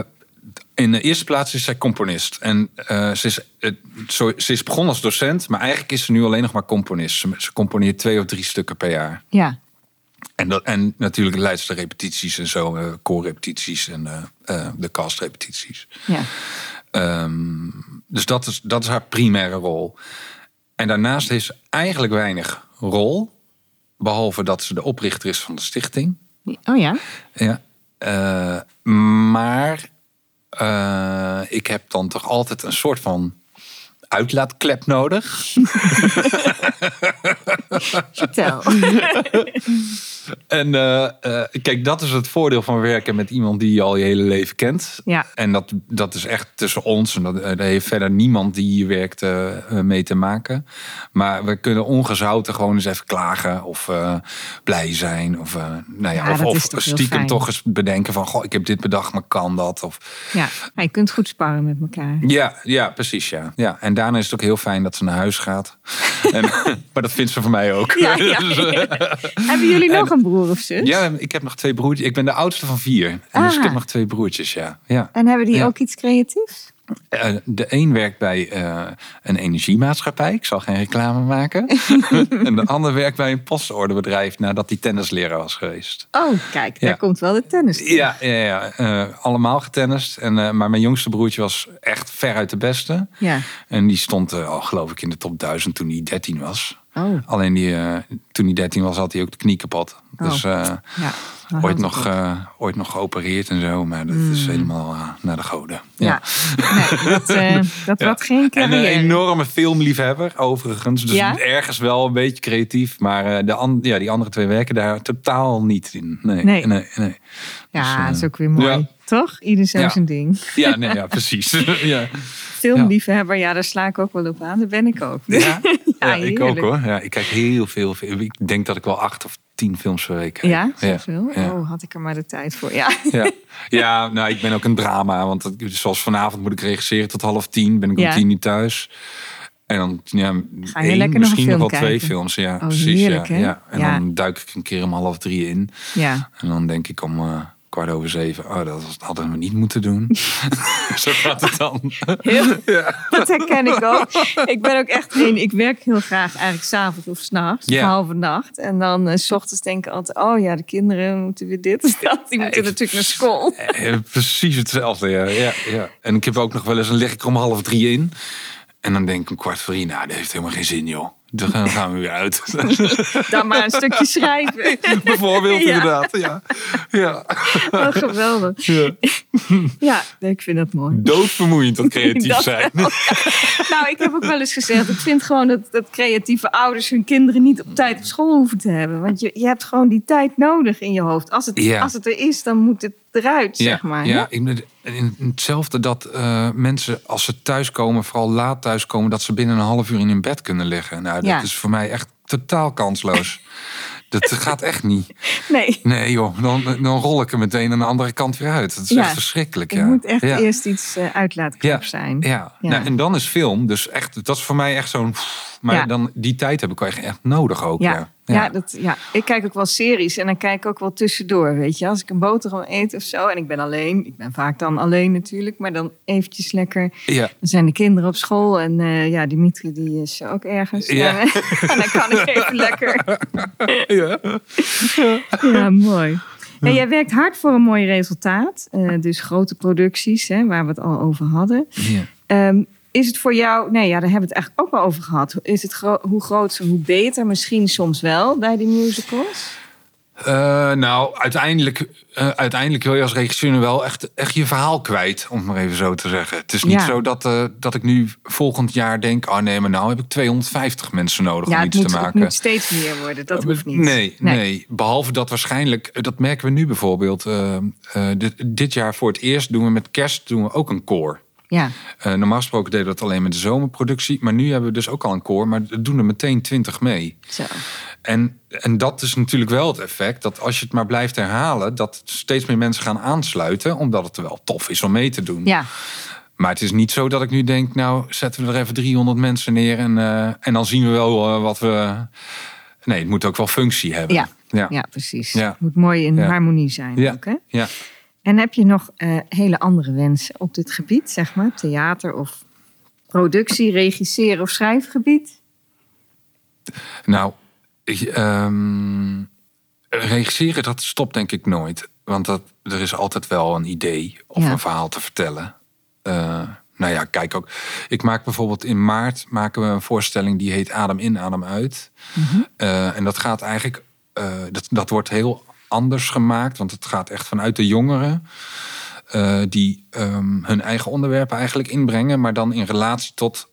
in de eerste plaats is zij componist. En eh, ze, is, eh, zo, ze is begonnen als docent, maar eigenlijk is ze nu alleen nog maar componist. Ze, ze componeert twee of drie stukken per jaar. Ja, En, dat, en natuurlijk leidt ze de repetities en zo, eh koorrepetities en de castrepetities. ja. Ehm, dus dat is, dat is haar primaire rol. En daarnaast heeft ze eigenlijk weinig rol, behalve dat ze de oprichter is van de stichting. Oh ja? Ja. Maar eh, ik heb dan toch altijd een soort van uitlaatklep nodig. Vertel. En eh, eh, kijk, dat is het voordeel van werken met iemand die je al je hele leven kent. Ja. En dat, dat is echt tussen ons. En dat, eh, daar heeft verder niemand die hier werkt mee te maken. Maar we kunnen ongezouten gewoon eens even klagen. Of blij zijn. Of, nou ja, Ja, of, stiekem toch eens bedenken van... Goh, ik heb dit bedacht, maar kan dat? Of, Ja, maar je kunt goed sparren met elkaar. ja, ja, precies. Ja. Ja. En daarna is het ook heel fijn dat ze naar huis gaat. en, maar dat vindt ze van mij ook. Ja, Hebben jullie nog een broer of zus? ja, ik heb nog twee broertjes. Ik ben de oudste van vier. En dus Ah. ik heb nog twee broertjes, ja. ja. En hebben die Ja. ook iets creatiefs? Eh, de een werkt bij eh, een energiemaatschappij. Ik zal geen reclame maken. en de ander werkt bij een postorderbedrijf nadat hij tennisleraar was geweest. Oh, kijk, daar komt wel de tennis. Ja, ja, ja. eh, allemaal getennist. En, maar mijn jongste broertje was echt veruit de beste. Ja. En die stond al geloof ik in de top 1000 toen hij 13 was. Oh, Alleen die, eh, toen hij 13 was had hij ook de knie kapot. Dus eh, ja. Ooit, nog, eh, ooit nog geopereerd en zo. Maar dat is helemaal eh, naar de goden. Ja, nee, dat, dat Ja. geen En een carrière. enorme filmliefhebber, overigens. Dus ergens wel een beetje creatief. Maar de an ja, die andere twee werken daar totaal niet in. Nee, Nee. nee, nee. ja, Dus, dat is ook weer mooi. Toch? Ieder zo zijn ding. Ja, nee, ja precies. ja. Filmliefhebber, ja, daar sla ik ook wel op aan. Daar ben ik ook. Ja? Ja, ik ook hoor. Ja, ik kijk heel veel. Ik denk dat ik wel acht of tien films per week kijk. Ja, ja. zoveel? Ja. Oh, had ik er maar de tijd voor. Ja. Ja, ja nou, ik ben ook een drama. Want zoals vanavond moet ik regisseren tot half tien. Ben ik Ja. om tien uur thuis. En dan ja, Ga je één, misschien nog wel twee films. Ja, Oh, precies. heerlijk, ja, ja. En Ja. dan duik ik een keer om half drie in. ja. En dan denk ik om eh, kwart over zeven. Oh, dat was- hadden we niet moeten doen. Zo gaat het dan. Heel, Dat herken ik ook. Ik ben ook echt een. Ik werk heel graag eigenlijk s'avonds of s'nachts, Ja. of halve nacht. En dan eh, s ochtends denk ik altijd: oh ja, de kinderen moeten weer dit of dat. Die moeten natuurlijk naar school. Eh, precies hetzelfde, ja. ja, ja. En ik heb ook nog wel eens, dan lig ik om half drie in. En dan denk ik om kwart voor drie, nou, dat heeft helemaal geen zin, joh. Dan gaan we weer uit. Dan maar een stukje schrijven. Bijvoorbeeld, Ja. inderdaad. Ja. Ja. Oh, geweldig. ja. Ja, ik vind dat mooi. Doodvermoeiend dat creatief Dat zijn. wel. Nou, ik heb ook wel eens gezegd, ik vind gewoon dat, dat creatieve ouders hun kinderen niet op tijd op school hoeven te hebben. Want je, je hebt gewoon die tijd nodig in je hoofd. Als het, Ja. als het er is, dan moet het eruit, zeg maar. Ja, in, in hetzelfde dat eh, mensen als ze thuiskomen, vooral laat thuiskomen, dat ze binnen een half uur in hun bed kunnen liggen. Nou, dat Ja. is voor mij echt totaal kansloos. dat gaat echt niet. Nee, Nee joh, dan, dan rol ik er meteen aan de andere kant weer uit. Dat is Ja. echt verschrikkelijk. er Ja. moet echt ja. eerst iets eh uitlaatklep Ja. zijn. Ja, Ja. Nou, en dan is film dus echt, dat is voor mij echt zo'n... Maar Ja. dan, die tijd heb ik wel echt, echt nodig ook. Ja, Ja, ja. dat, ja, ik kijk ook wel series en dan kijk ik ook wel tussendoor, weet je. Als ik een boterham eet of zo en ik ben alleen, ik ben vaak dan alleen natuurlijk, maar dan eventjes lekker. ja. Dan zijn de kinderen op school en eh, ja, Dimitri die is ook ergens. Ja. En, en dan kan ik even lekker. ja. Ja, mooi. Ja, jij werkt hard voor een mooi resultaat. Eh, dus grote producties, hè, waar we het al over hadden. ja. Ehm, is het voor jou, nee, ja, daar hebben we het eigenlijk ook wel over gehad. Is het gro- hoe groter, hoe beter? Misschien soms wel bij die musicals. Eh, nou, uiteindelijk, eh, uiteindelijk wil je als regisseur wel echt, echt je verhaal kwijt, om het maar even zo te zeggen. Het is niet Ja. zo dat, eh, dat ik nu volgend jaar denk, oh nee, maar nou heb ik 250 mensen nodig Ja, om het iets moet, te het maken. moet steeds meer worden. Dat hoeft niet. Nee, nee, Behalve dat waarschijnlijk, dat merken we nu bijvoorbeeld. dit, dit jaar voor het eerst doen we met kerst doen we ook een koor. Ja, Eh, normaal gesproken deden we dat alleen met de zomerproductie. Maar nu hebben we dus ook al een koor. Maar er doen er meteen 20 mee. zo. En, en dat is natuurlijk wel het effect. Dat als je het maar blijft herhalen. Dat steeds meer mensen gaan aansluiten. Omdat het wel tof is om mee te doen. Ja, Maar het is niet zo dat ik nu denk. Nou zetten we er even 300 mensen neer. En, eh, en dan zien we wel eh, wat we... Nee, het moet ook wel functie hebben. Ja. ja. ja precies. Ja. Het moet mooi in Ja. harmonie zijn Ja. ook, hè? ja. En heb je nog eh, hele andere wensen op dit gebied, zeg maar? Theater of productie, regisseren of schrijfgebied? Nou, ik, ehm, regisseren, dat stopt denk ik nooit. Want dat, er is altijd wel een idee of Ja. een verhaal te vertellen. Eh, nou ja, kijk ook. Ik maak bijvoorbeeld in maart maken we een voorstelling die heet Adem in, Adem uit. Eh, en dat gaat eigenlijk, dat, dat wordt heel anders gemaakt. Want het gaat echt vanuit de jongeren. eh, die ehm, hun eigen onderwerpen eigenlijk inbrengen. Maar dan in relatie tot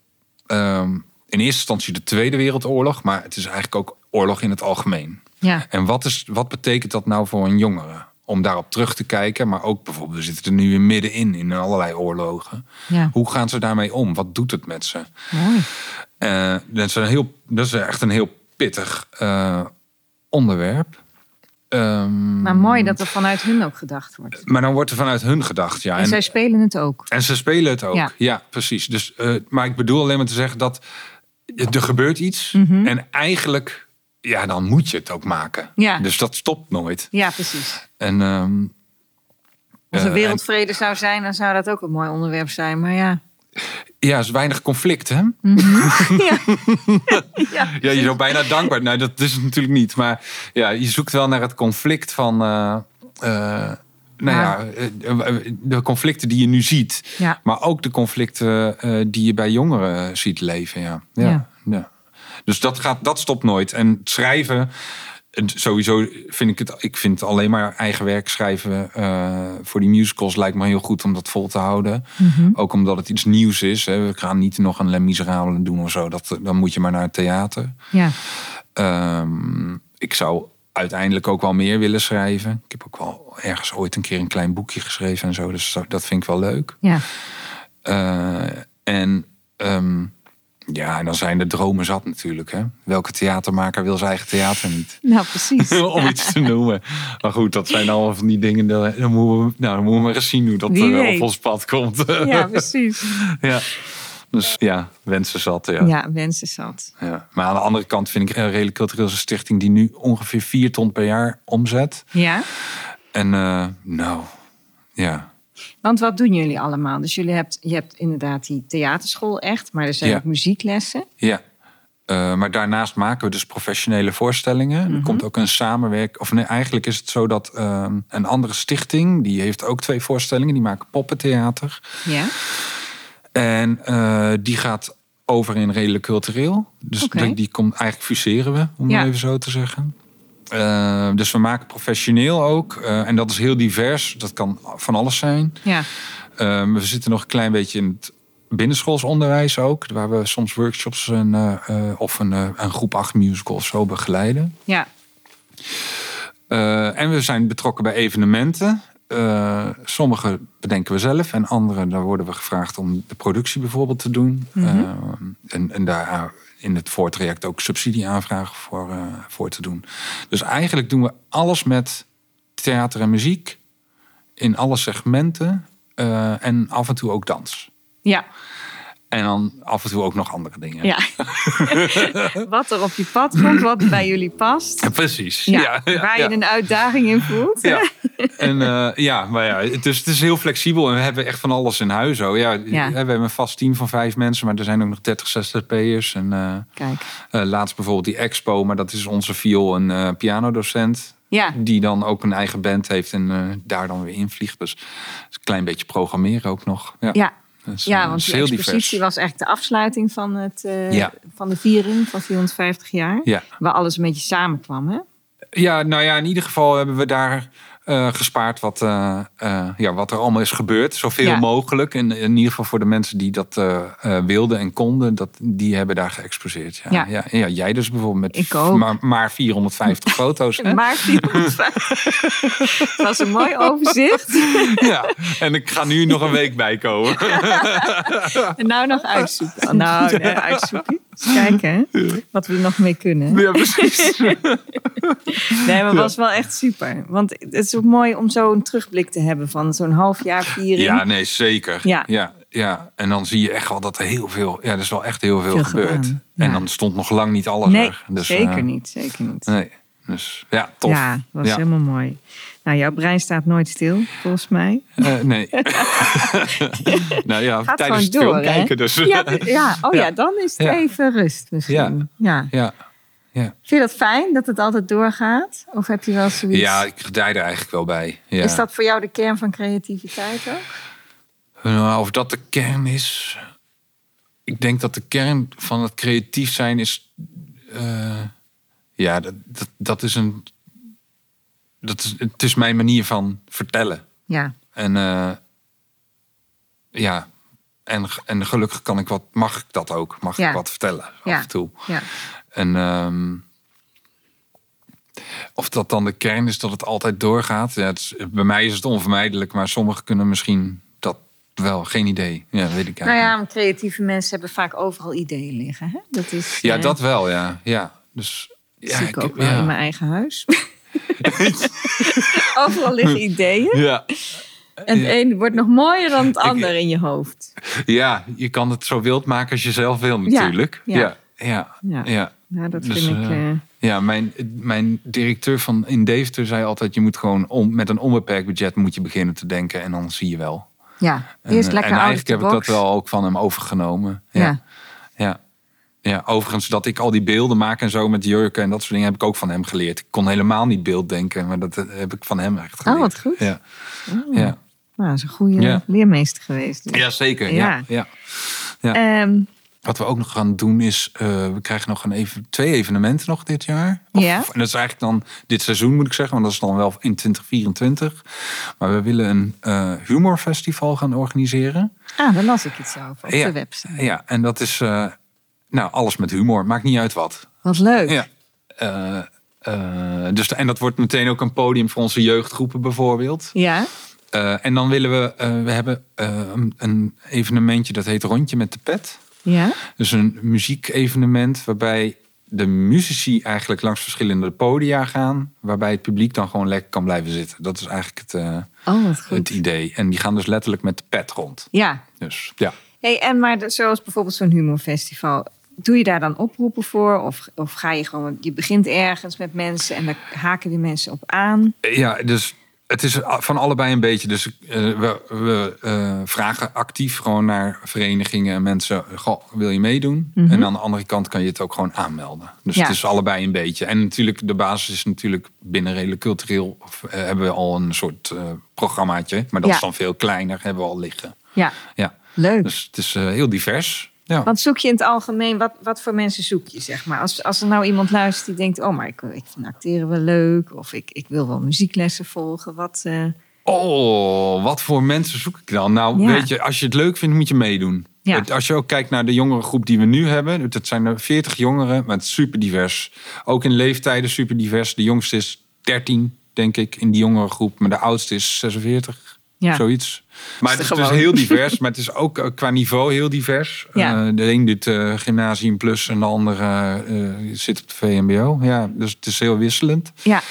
ehm, in eerste instantie de Tweede Wereldoorlog. Maar het is eigenlijk ook oorlog in het algemeen. Ja, En wat, is, wat betekent dat nou voor een jongere? Om daarop terug te kijken. Maar ook bijvoorbeeld, we zitten er nu weer middenin in allerlei oorlogen. ja. Hoe gaan ze daarmee om? Wat doet het met ze? mooi. Eh, dat, is een heel, dat is echt een heel pittig eh, onderwerp. Maar mooi dat er vanuit hun ook gedacht wordt. maar dan wordt er vanuit hun gedacht. Ja. En, En, zij spelen het ook. en ze spelen het ook. Ja. Ja, precies. Dus, eh, maar ik bedoel alleen maar te zeggen dat er gebeurt iets. Mhm. En eigenlijk, ja, dan moet je het ook maken. Ja. Dus dat stopt nooit. Ja, precies. En, ehm, Als er eh, wereldvrede zou zijn, dan zou dat ook een mooi onderwerp zijn. Maar ja. Ja, is weinig conflict, hè? ja. ja. Ja, je zou bijna dankbaar. Nou, dat is het natuurlijk niet. Maar ja, je zoekt wel naar het conflict van. eh, eh, nou ja, eh, de conflicten die je nu ziet. Ja. Maar ook de conflicten die je bij jongeren ziet leven. Ja. Ja, Ja. Dus dat, gaat, dat stopt nooit. En schrijven. Sowieso vind ik het. Ik vind alleen maar eigen werk schrijven eh, voor die musicals lijkt me heel goed om dat vol te houden. Mhm. Ook omdat het iets nieuws is. Hè. We gaan niet nog een Les Miserables doen of zo. Dat, dan moet je maar naar het theater. ja. Ehm, ik zou uiteindelijk ook wel meer willen schrijven. Ik heb ook wel ergens ooit een keer een klein boekje geschreven en zo. Dus dat- vind ik wel leuk. ja. Eh, en ehm, ja, en dan zijn de dromen zat natuurlijk. Hè? Welke theatermaker wil zijn eigen theater niet? Nou, precies. Om iets te noemen. Maar goed, dat zijn allemaal van die dingen. Dan moeten we, nou, dan moeten we maar eens zien hoe dat eh, op ons pad komt. Ja, precies. ja. Dus ja, wensen zat. Ja. Ja, wensen zat. Ja. Maar aan de andere kant vind ik een redelijk culturele stichting die nu ongeveer 4 ton per jaar omzet. Ja. En eh, nou, ja. Want wat doen jullie allemaal? Dus jullie hebt, je hebt inderdaad die theaterschool echt, maar er zijn Ja. ook muzieklessen. ja. Eh, maar daarnaast maken we dus professionele voorstellingen. Er komt ook een samenwerking. Of nee, eigenlijk is het zo dat eh, een andere stichting, die heeft ook twee voorstellingen. Die maken poppentheater. Ja. En eh, die gaat over in redelijk cultureel. Dus die, die komt eigenlijk fuseren we, om Ja. even zo te zeggen. Eh, dus we maken professioneel ook. eh, en dat is heel divers. Dat kan van alles zijn. Ja, Eh, we zitten nog een klein beetje in het binnenschoolsonderwijs ook. Waar we soms workshops en, eh, of een, een groep 8 musical of zo begeleiden. ja, en we zijn betrokken bij evenementen. Sommige bedenken we zelf en andere daar worden we gevraagd om de productie bijvoorbeeld te doen. Eh, en, en daar in het voortraject ook subsidieaanvragen voor, eh, voor te doen. Dus eigenlijk doen we alles met theater en muziek in alle segmenten eh, en af en toe ook dans. ja, En dan af en toe ook nog andere dingen. ja. wat er op je pad komt, wat bij jullie past. Ja, Precies. Ja, waar je een uitdaging in voelt. Ja. En uh, ja, maar ja, het is, het is heel flexibel en we hebben echt van alles in huis. Oh. Ja. We hebben een vast team van vijf mensen, maar er zijn ook nog 30 60p'ers. En uh, Kijk. uh, laatst bijvoorbeeld die expo, maar dat is onze viool- en pianodocent. Ja. Die dan ook een eigen band heeft en daar dan weer invliegt. Dus een klein beetje programmeren ook nog. Ja, ja. Ja uh, want die expositie divers. was echt de afsluiting van, het, uh, Ja. van de viering van 450 jaar. Ja. Waar alles een beetje samenkwam, hè? Ja, nou ja, in ieder geval hebben we daar uh, gespaard wat, uh, uh, ja, wat er allemaal is gebeurd. Zoveel Ja. mogelijk. En in ieder geval voor de mensen die dat wilden en konden, dat, die hebben daar geëxposeerd. Ja, Ja. ja. Jij dus bijvoorbeeld met. Maar, maar 450 foto's. Hè? Maar 450. Het was een mooi overzicht. Ja, en ik ga nu nog een week bijkomen. En nou nog uitzoeken. Oh, nou, nee, uitzoeken. Kijken wat we er nog mee kunnen. Ja, precies. Nee, maar het was wel echt super. Want het is ook mooi om zo'n terugblik te hebben van zo'n half jaar viering. Ja, nee, zeker. Ja. Ja, ja. En dan zie je echt wel dat er heel veel, ja, er is wel echt heel veel, Veel gebeurd. En dan stond nog lang niet alles nee, er. Dus, zeker eh, niet. Zeker niet. Nee, dus ja, tof. Ja, dat was helemaal mooi. Nou, jouw brein staat nooit stil, volgens mij. Eh, nee. nou ja, Gaat tijdens door, film hè? kijken dus. Ja, ja. Oh ja, Ja. dan is het Ja. even rust misschien. Ja. ja. Ja. Vind je dat fijn dat het altijd doorgaat? Of heb je wel zoiets? ja, ik gedij er eigenlijk wel bij. Ja. Is dat voor jou de kern van creativiteit ook? Nou, of dat de kern is. Ik denk dat de kern van het creatief zijn is. eh, ja, dat, dat, dat is een. Dat is, het is mijn manier van vertellen. Ja, En eh, ja, en, en gelukkig kan ik wat, mag ik dat ook. Mag Ja. ik wat vertellen Ja. af en toe. ja. En ehm, of dat dan de kern is dat het altijd doorgaat. Ja, is- bij mij is het onvermijdelijk, maar sommigen kunnen misschien dat wel. Geen idee. Ja, weet ik eigenlijk. Nou ja, creatieve mensen hebben vaak overal ideeën liggen. Hè? Dat is, ja, eh, dat wel, ja. ja. Dus ja, zie ik ook wel in mijn eigen huis. overal liggen ideeën. Ja. En het Ja. een wordt nog mooier dan het ander in je hoofd. ja, je kan het zo wild maken als je zelf wil, natuurlijk. ja. Ja, ja, Ja. ja. Nou, dat Dus, vind ik... eh, eh, Ja, mijn, mijn directeur van in Deventer zei altijd: je moet gewoon om, met een onbeperkt budget moet je beginnen te denken en dan zie je wel. ja, En, eerst eh, lekker en eigenlijk heb ik dat wel ook van hem overgenomen. Ja. Ja. Ja. overigens dat ik al die beelden maak en zo met jurken en dat soort dingen heb ik ook van hem geleerd. Ik kon helemaal niet beelddenken, maar dat eh, heb ik van hem echt geleerd. Oh, wat goed. Ja, Oh. ja. Nou, dat is een goede Ja. leermeester geweest. dus. ja zeker. Ja. Ja. Ja. Ehm, Wat we ook nog gaan doen is, eh, we krijgen nog een even, twee evenementen nog dit jaar. Of, Ja. En dat is eigenlijk dan dit seizoen moet ik zeggen, want dat is dan wel in 2024. Maar we willen een eh, humorfestival gaan organiseren. ah, daar las ik iets over op Ja. de website. Ja, en dat is nou alles met humor, maakt niet uit wat. Wat leuk. Ja. Eh, eh, dus, en dat wordt meteen ook een podium voor onze jeugdgroepen bijvoorbeeld. Ja? Eh, en dan willen we, we hebben een- een evenementje dat heet Rondje met de Pet. Ja? Dus een muziekevenement waarbij de muzici eigenlijk langs verschillende podia gaan. Waarbij het publiek dan gewoon lekker kan blijven zitten. Dat is eigenlijk het, Oh, het idee. En die gaan dus letterlijk met de pet rond. Ja. Dus ja. Hey, en maar zoals bijvoorbeeld zo'n humorfestival. Doe je daar dan oproepen voor? Of, of ga je gewoon... Je begint ergens met mensen en daar haken weer mensen op aan. Ja, dus het is van allebei een beetje. Dus eh, we, we eh, vragen actief gewoon naar verenigingen en mensen. Goh, wil je meedoen? Mhm. En aan de andere kant kan je het ook gewoon aanmelden. Dus Ja. het is allebei een beetje. En natuurlijk, de basis is natuurlijk binnen redelijk cultureel. of, eh, hebben we al een soort programmaatje. Maar dat Ja. is dan veel kleiner, hebben we al liggen. Ja, Ja. leuk. Dus het is heel divers. Ja. Wat zoek je in het algemeen? Wat, wat voor mensen zoek je, zeg maar? Als, als er nou iemand luistert die denkt... oh, maar ik, ik vind acteren wel leuk... of ik, ik wil wel muzieklessen volgen. Wat, eh, Oh, wat voor mensen zoek ik dan? Nou, Ja. weet je, als je het leuk vindt, moet je meedoen. Ja. Als je ook kijkt naar de jongere groep die we nu hebben, dat zijn er 40 jongeren, maar het is super divers. Ook in leeftijden super divers. De jongste is 13, denk ik, in die jongere groep, maar de oudste is 46. Ja. Zoiets. Maar het is dus heel divers. Maar het is ook eh, qua niveau heel divers. Ja. Eh, de een doet eh, gymnasium plus en de andere zit op de VMBO. Ja, dus het is heel wisselend. ja,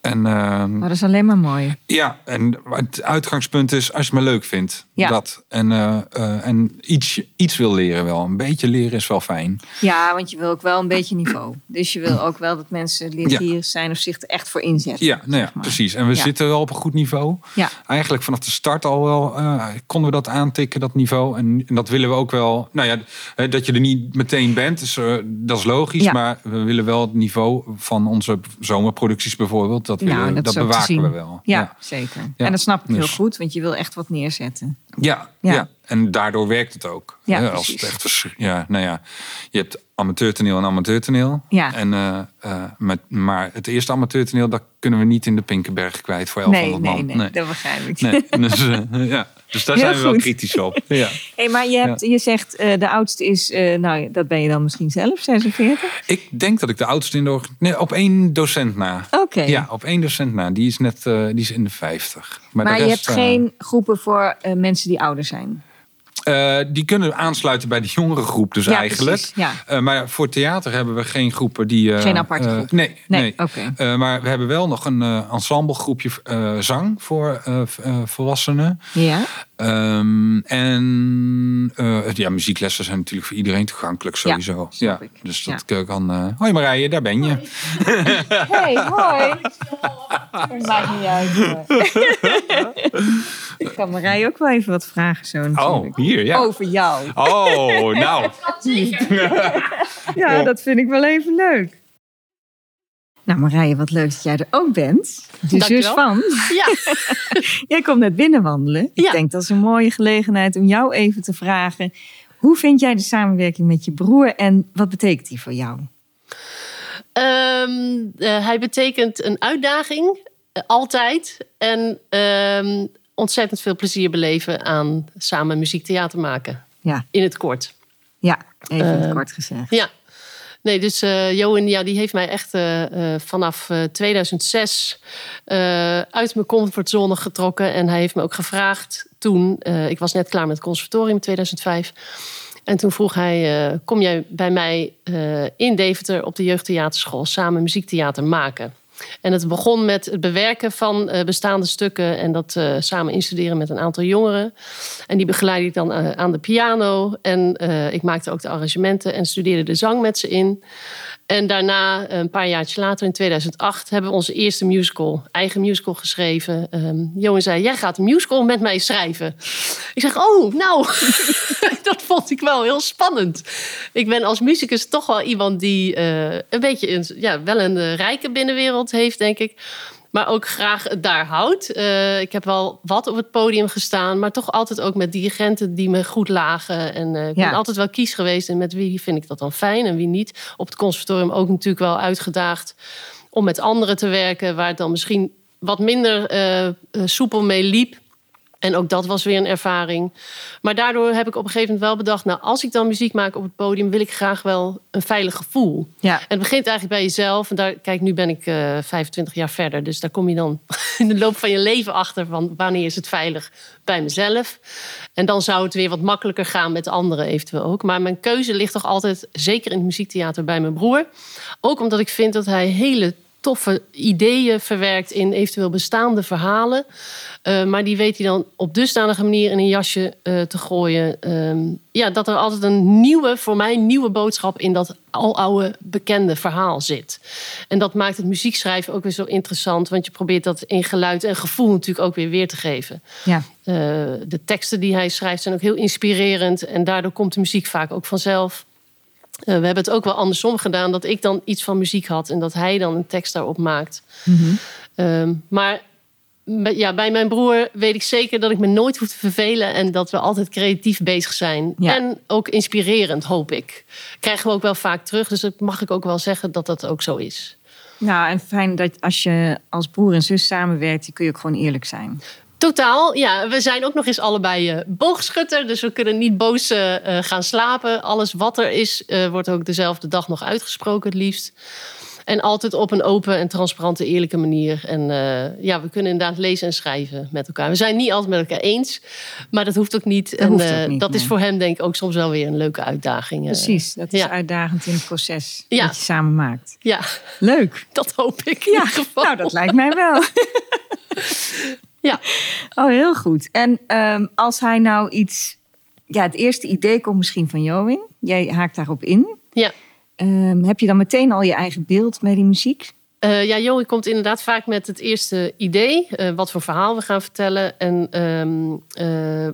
En ehm, maar dat is alleen maar mooi. ja, en het uitgangspunt is als je me leuk vindt. Ja. Dat. En, eh, eh, en iets, iets wil leren wel. Een beetje leren is wel fijn. Ja, want je wil ook wel een beetje niveau. Dus je wil ook wel dat mensen leergierig zijn... of zich er echt voor inzetten. Ja, nou ja, zeg maar. precies. En we Ja. zitten wel op een goed niveau. Ja, Eigenlijk vanaf de start al wel eh, konden we dat aantikken, dat niveau. En, en dat willen we ook wel. Nou ja, dat je er niet meteen bent, eh, dat is logisch. Ja. Maar we willen wel het niveau van onze zomerproducties bijvoorbeeld. Dat, willen, nou, dat, bewaken we wel. Ja, zeker. En dat snap ik heel Dus- goed, want je wil echt wat neerzetten. Ja, Ja. En daardoor werkt het ook. Ja, Hè, als het echt ja, nou ja, je hebt amateurtoneel en amateurtoneel. Ja. En, eh, eh, met, maar het eerste amateurtoneel, dat kunnen we niet in de Pinkenberg kwijt voor Nee, 1100 nee, man. nee, dat begrijp ik. Nee. Dus, eh, ja. dus daar Heel zijn we wel kritisch op. Ja. Hey, maar je, hebt, je zegt de oudste is, nou dat ben je dan misschien zelf, 46? Ik denk dat ik de oudste in de nee, op één docent na. Oké. Ja, op één docent na. Die is net die is in de 50. Maar de je rest, hebt eh, geen groepen voor mensen die ouder zijn. Eh, die kunnen aansluiten bij de jongere groep dus Ja, eigenlijk. precies, ja. Eh, maar voor theater hebben we geen groepen die... eh, Geen aparte groep? nee, Nee, nee. oké. Eh, maar we hebben wel nog een eh, ensemblegroepje eh, zang voor eh, eh, volwassenen. Ja. Ehm, en eh, ja, muzieklessen zijn natuurlijk voor iedereen toegankelijk sowieso. Ja, dus dat kan... hoi Marije, daar ben je. Hey, hoi. Dat maakt niet uit. ik kan Marij ook wel even wat vragen zo natuurlijk. Oh, hier, ja. Over jou. Oh, nou. Ja, dat vind ik wel even leuk. Nou Marije, wat leuk dat jij er ook bent. De zus Dankjewel. van. Ja, Jij komt net binnenwandelen. Ik Ja. denk dat is een mooie gelegenheid om jou even te vragen. Hoe vind jij de samenwerking met je broer en wat betekent die voor jou? Ehm, eh, hij betekent een uitdaging, eh, altijd. En ehm, ontzettend veel plezier beleven aan samen muziektheater maken. Ja, In het kort. ja even in het Eh, kort gezegd. Ja. Nee, dus eh Johan, ja, die heeft mij echt eh, eh, vanaf eh, 2006 eh, uit mijn comfortzone getrokken. En hij heeft me ook gevraagd toen, ik was net klaar met het conservatorium in 2005. En toen vroeg hij, kom jij bij mij in Deventer op de jeugdtheaterschool samen muziektheater maken? En het begon met het bewerken van eh, bestaande stukken en dat eh, samen instuderen met een aantal jongeren. En die begeleidde ik dan eh, aan de piano. En ik maakte ook de arrangementen en studeerde de zang met ze in. En daarna, een paar jaartjes later, in 2008, hebben we onze eerste musical, eigen musical geschreven. Ehm Johan zei, jij gaat een musical met mij schrijven. Ik zeg, oh, nou, dat vond ik wel heel spannend. Ik ben als muzikus toch wel iemand die eh, een beetje ja, wel een eh, rijke binnenwereld heeft, denk ik. Maar ook graag het daar houdt. Eh, ik heb wel wat op het podium gestaan, maar toch altijd ook met dirigenten die me goed lagen. En eh, ik Ja. ben altijd wel kies geweest. En met wie vind ik dat dan fijn en wie niet. Op het conservatorium ook natuurlijk wel uitgedaagd om met anderen te werken, waar het dan misschien wat minder eh, soepel mee liep. En ook dat was weer een ervaring. Maar daardoor heb ik op een gegeven moment wel bedacht... nou, als ik dan muziek maak op het podium... wil ik graag wel een veilig gevoel. Ja, En het begint eigenlijk bij jezelf. En daar, kijk, nu ben ik eh 25 jaar verder. Dus daar kom je dan in de loop van je leven achter... van wanneer is het veilig bij mezelf. En dan zou het weer wat makkelijker gaan met anderen eventueel ook. Maar mijn keuze ligt toch altijd, zeker in het muziektheater, bij mijn broer. Ook omdat ik vind dat hij hele toffe ideeën verwerkt in eventueel bestaande verhalen. Uh, maar die weet hij dan op dusdanige manier in een jasje uh, te gooien. Um, ja, dat er altijd een nieuwe, voor mij nieuwe boodschap in dat aloude bekende verhaal zit. En dat maakt het muziekschrijven ook weer zo interessant. Want je probeert dat in geluid en gevoel natuurlijk ook weer weer te geven. ja. Uh, de teksten die hij schrijft zijn ook heel inspirerend. En daardoor komt de muziek vaak ook vanzelf. Uh, we hebben het ook wel andersom gedaan. Dat ik dan iets van muziek had en dat hij dan een tekst daarop maakt. Mhm. Um, maar Bij- Ja, bij mijn broer weet ik zeker dat ik me nooit hoef te vervelen en dat we altijd creatief bezig zijn. Ja. En ook inspirerend, hoop ik. Krijgen we ook wel vaak terug, dus dat mag ik ook wel zeggen dat dat ook zo is. Nou, en fijn dat als je als broer en zus samenwerkt, dan kun je ook gewoon eerlijk zijn. Totaal, ja. We zijn ook nog eens allebei eh, boogschutter, dus we kunnen niet boos eh, eh, gaan slapen. Alles wat er is, wordt ook dezelfde dag nog uitgesproken het liefst. En altijd op een open en transparante, eerlijke manier. En ja, we kunnen inderdaad lezen en schrijven met elkaar. We zijn niet altijd met elkaar eens, maar dat hoeft ook niet. en ook eh, niet, dat is voor hem denk ik ook soms wel weer een leuke uitdaging. Precies, dat is ja. uitdagend in het proces Ja. dat je samen maakt. Ja, Leuk. dat hoop ik in Ja, ieder geval. nou dat lijkt mij wel. Ja. Oh, heel goed. En ehm, als hij nou iets... Ja, het eerste idee komt misschien van Joing. Jij haakt daarop in. Ja. Ehm, heb je dan meteen al je eigen beeld met die muziek? Eh, ja, Joey komt inderdaad vaak met het eerste idee. eh, wat voor verhaal we gaan vertellen. En ehm, eh,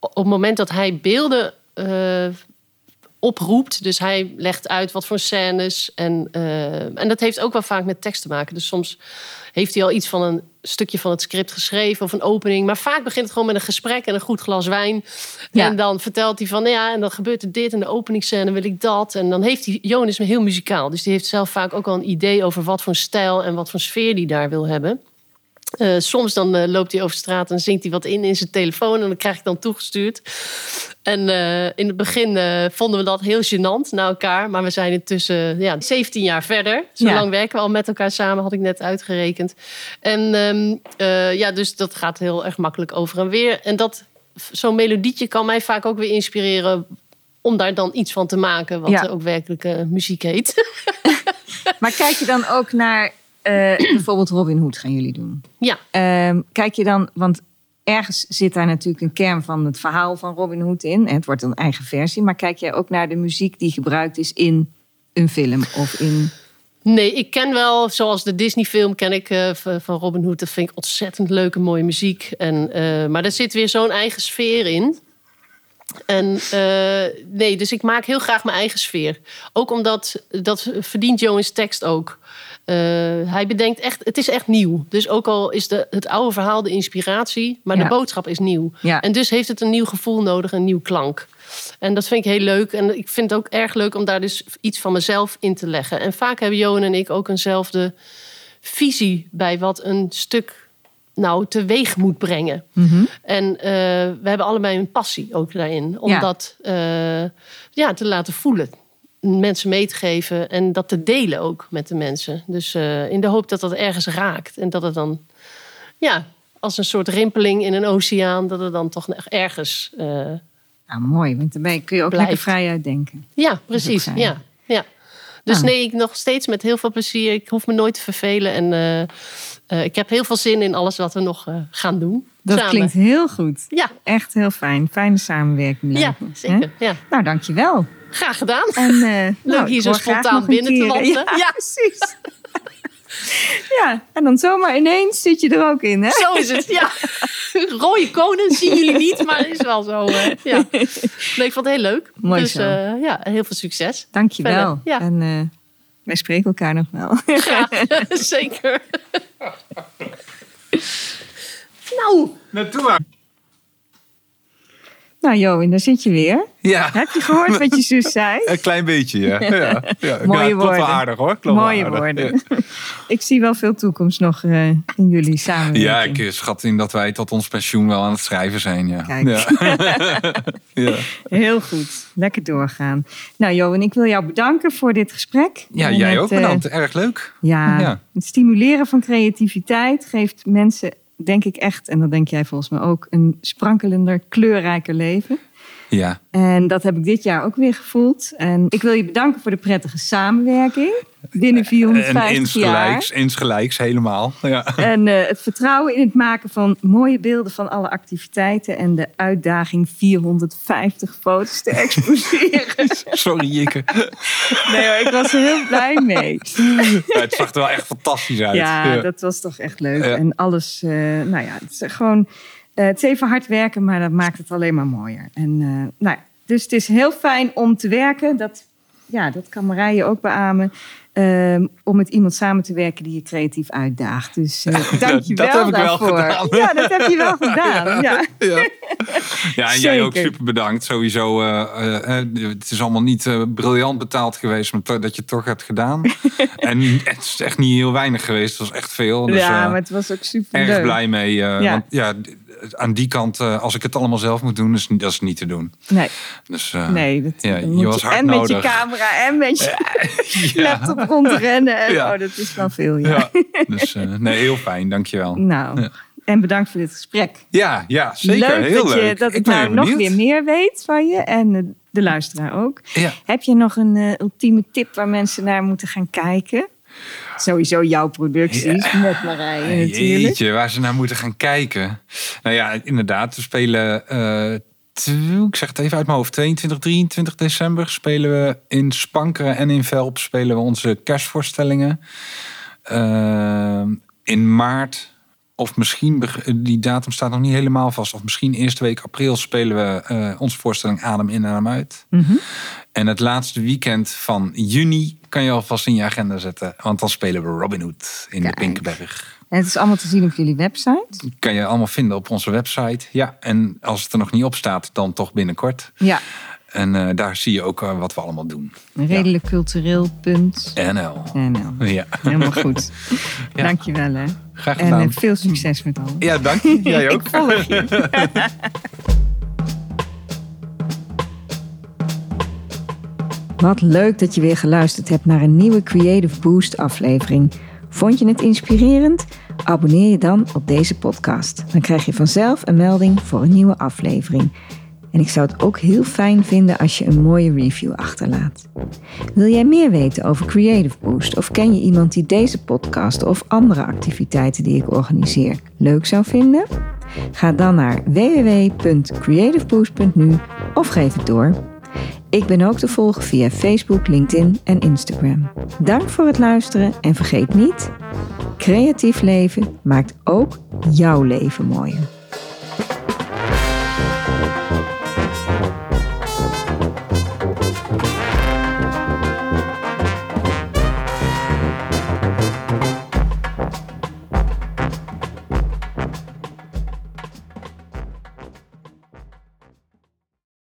op het moment dat hij beelden oproept. Dus hij legt uit wat voor scènes. En, en dat heeft ook wel vaak met tekst te maken. Dus soms heeft hij al iets van een stukje van het script geschreven of een opening. Maar vaak begint het gewoon met een gesprek en een goed glas wijn. Ja. En dan vertelt hij van, nou ja, en dan gebeurt er dit en de openingsscène wil ik dat. En dan heeft hij, Johan is heel muzikaal. Dus die heeft zelf vaak ook al een idee over wat voor stijl en wat voor sfeer die daar wil hebben. Eh, soms dan eh, loopt hij over straat en zingt hij wat in in zijn telefoon. En dat krijg ik dan toegestuurd. En eh, in het begin vonden we dat heel gênant naar elkaar. Maar we zijn intussen ja, 17 jaar verder. Zo Ja. lang werken we al met elkaar samen, had ik net uitgerekend. En ehm, eh, ja, dus dat gaat heel erg makkelijk over en weer. En dat zo'n melodietje kan mij vaak ook weer inspireren om daar dan iets van te maken, wat Ja. ook werkelijk muziek heet. Maar kijk je dan ook naar... eh, bijvoorbeeld Robin Hood gaan jullie doen. ja, Ehm, kijk je dan... Want ergens zit daar natuurlijk een kern van het verhaal van Robin Hood in. En het wordt een eigen versie. Maar kijk jij ook naar de muziek die gebruikt is in een film of in... Nee, ik ken wel, zoals de Disney-film ken ik eh, van Robin Hood. Dat vind ik ontzettend leuke, mooie muziek. En, eh, maar er zit weer zo'n eigen sfeer in. En nee, dus ik maak heel graag mijn eigen sfeer. Ook omdat, dat verdient Jones tekst ook. Eh, hij bedenkt echt, het is echt nieuw. Dus ook al is de, het oude verhaal de inspiratie, maar Ja. de boodschap is nieuw. Ja. En dus heeft het een nieuw gevoel nodig, een nieuw klank. En dat vind ik heel leuk. En ik vind het ook erg leuk om daar dus iets van mezelf in te leggen. En vaak hebben Johan en ik ook eenzelfde visie bij wat een stuk nou teweeg moet brengen. En eh, we hebben allebei een passie ook daarin. Om Ja. dat eh, ja, te laten voelen. Mensen mee te geven en dat te delen ook met de mensen. Dus eh, in de hoop dat dat ergens raakt. En dat het dan, ja, als een soort rimpeling in een oceaan, dat het dan toch ergens. eh, Nou, mooi. Want daarbij kun je ook Blijft. lekker vrij uitdenken. ja, precies. Ja, ja. Dus Ah. nee, ik nog steeds met heel veel plezier. Ik hoef me nooit te vervelen. En eh, ik heb heel veel zin in alles wat we nog gaan doen. Dat samen. klinkt heel goed. Ja, Echt heel fijn. Fijne samenwerking. ja, zeker. Ja. Nou, dankjewel. Graag gedaan. En, eh, Leuk nou, hier zo spontaan binnen te wandelen. Ja, Ja. precies. ja, en dan zomaar ineens zit je er ook in, hè? Zo is het, ja. Rode konen zien jullie niet, maar is wel zo. eh, ja. Nee, ik vond het heel leuk. Mooi dus zo. eh, ja, heel veel succes. Dankjewel. Verder, ja. En eh, wij spreken elkaar nog wel. Graag, zeker. nou, Naartoe maar. Nou, Johan, daar zit je weer. Ja, Heb je gehoord wat je zus zei? een klein beetje, ja. ja, ja. Mooie ja, woorden. wel aardig hoor. Klopt Mooie aardig. woorden. Ik zie wel veel toekomst nog eh, in jullie samenwerking. Ja, ik eh, schat in dat wij tot ons pensioen wel aan het schrijven zijn. Ja. Kijk. Ja. ja. Heel goed. Lekker doorgaan. Nou, Johan, ik wil jou bedanken voor dit gesprek. ja, En jij het, ook eh, bedankt. Erg leuk. Ja. het stimuleren van creativiteit geeft mensen, denk ik echt, en dat denk jij volgens mij ook, een sprankelender, kleurrijker leven. Ja. En dat heb ik dit jaar ook weer gevoeld. En ik wil je bedanken voor de prettige samenwerking binnen En 450 jaar. insgelijks, insgelijks helemaal. Ja. En eh, het vertrouwen in het maken van mooie beelden van alle activiteiten en de uitdaging 450 foto's te exposeren. Sorry, Jikke. Nee hoor, ik was er heel blij mee. Ja, het zag er wel echt fantastisch uit. Ja, dat was toch echt leuk. En alles, eh, nou ja, het is gewoon, eh, het is even hard werken, maar dat maakt het alleen maar mooier. En eh, nou, dus het is heel fijn om te werken. Dat, ja, dat kan Marije ook beamen. ehm, om met iemand samen te werken die je creatief uitdaagt. Dus uh, dank je dat wel heb ik wel daarvoor. gedaan. Ja, dat heb je wel gedaan. Ja. Ja, ja en jij ook super bedankt. Sowieso, het is allemaal niet briljant betaald geweest, maar dat je het toch hebt gedaan. en het is echt niet heel weinig geweest, het was echt veel. Dus, ja, maar het was ook super erg blij mee. Ja. Want ja, aan die kant, eh, als ik het allemaal zelf moet doen, is, dat is niet te doen. Nee, Dus, eh, nee dat, ja, je was hard en met je camera en met je ja. laptop rondrennen. En, Ja. Oh, dat is wel veel, ja. Ja, dus eh, nee, heel fijn, dankjewel. Nou, en bedankt voor dit gesprek. Ja, ja zeker. leuk heel dat, leuk. Je, dat ik, ben nou nog weer meer weet van je en de luisteraar ook. Heb je nog een ultieme tip waar mensen naar moeten gaan kijken? Sowieso jouw producties met Marije natuurlijk. Jeetje, waar ze naar moeten gaan kijken. Nou ja, inderdaad, we spelen, eh, ik zeg het even uit mijn hoofd, 22, 23 december spelen we in Spankeren en in Velp spelen we onze kerstvoorstellingen. Eh, in maart, of misschien, die datum staat nog niet helemaal vast, of misschien eerste week april spelen we eh, onze voorstelling Adem in en Adem uit. Mhm. En het laatste weekend van juni kan je alvast in je agenda zetten, want dan spelen we Robin Hood in Kijk. de Pinkenberg En het is allemaal te zien op jullie website. kan je allemaal vinden op onze website. Ja, en als het er nog niet op staat, dan toch binnenkort. Ja, En eh, daar zie je ook eh, wat we allemaal doen. redelijkcultureel.nl. NL. Ja, Helemaal goed. Ja. Dankjewel hè. graag En gedaan. eh, veel succes met alles. Ja, dank je. Jij ook. Wat leuk dat je weer geluisterd hebt naar een nieuwe Creative Boost aflevering. Vond je het inspirerend? Abonneer je dan op deze podcast. Dan krijg je vanzelf een melding voor een nieuwe aflevering. En ik zou het ook heel fijn vinden als je een mooie review achterlaat. Wil jij meer weten over Creative Boost of ken je iemand die deze podcast of andere activiteiten die ik organiseer leuk zou vinden? Ga dan naar www.creativeboost.nu of geef het door. Ik ben ook te volgen via Facebook, LinkedIn en Instagram. Dank voor het luisteren en vergeet niet: creatief leven maakt ook jouw leven mooier.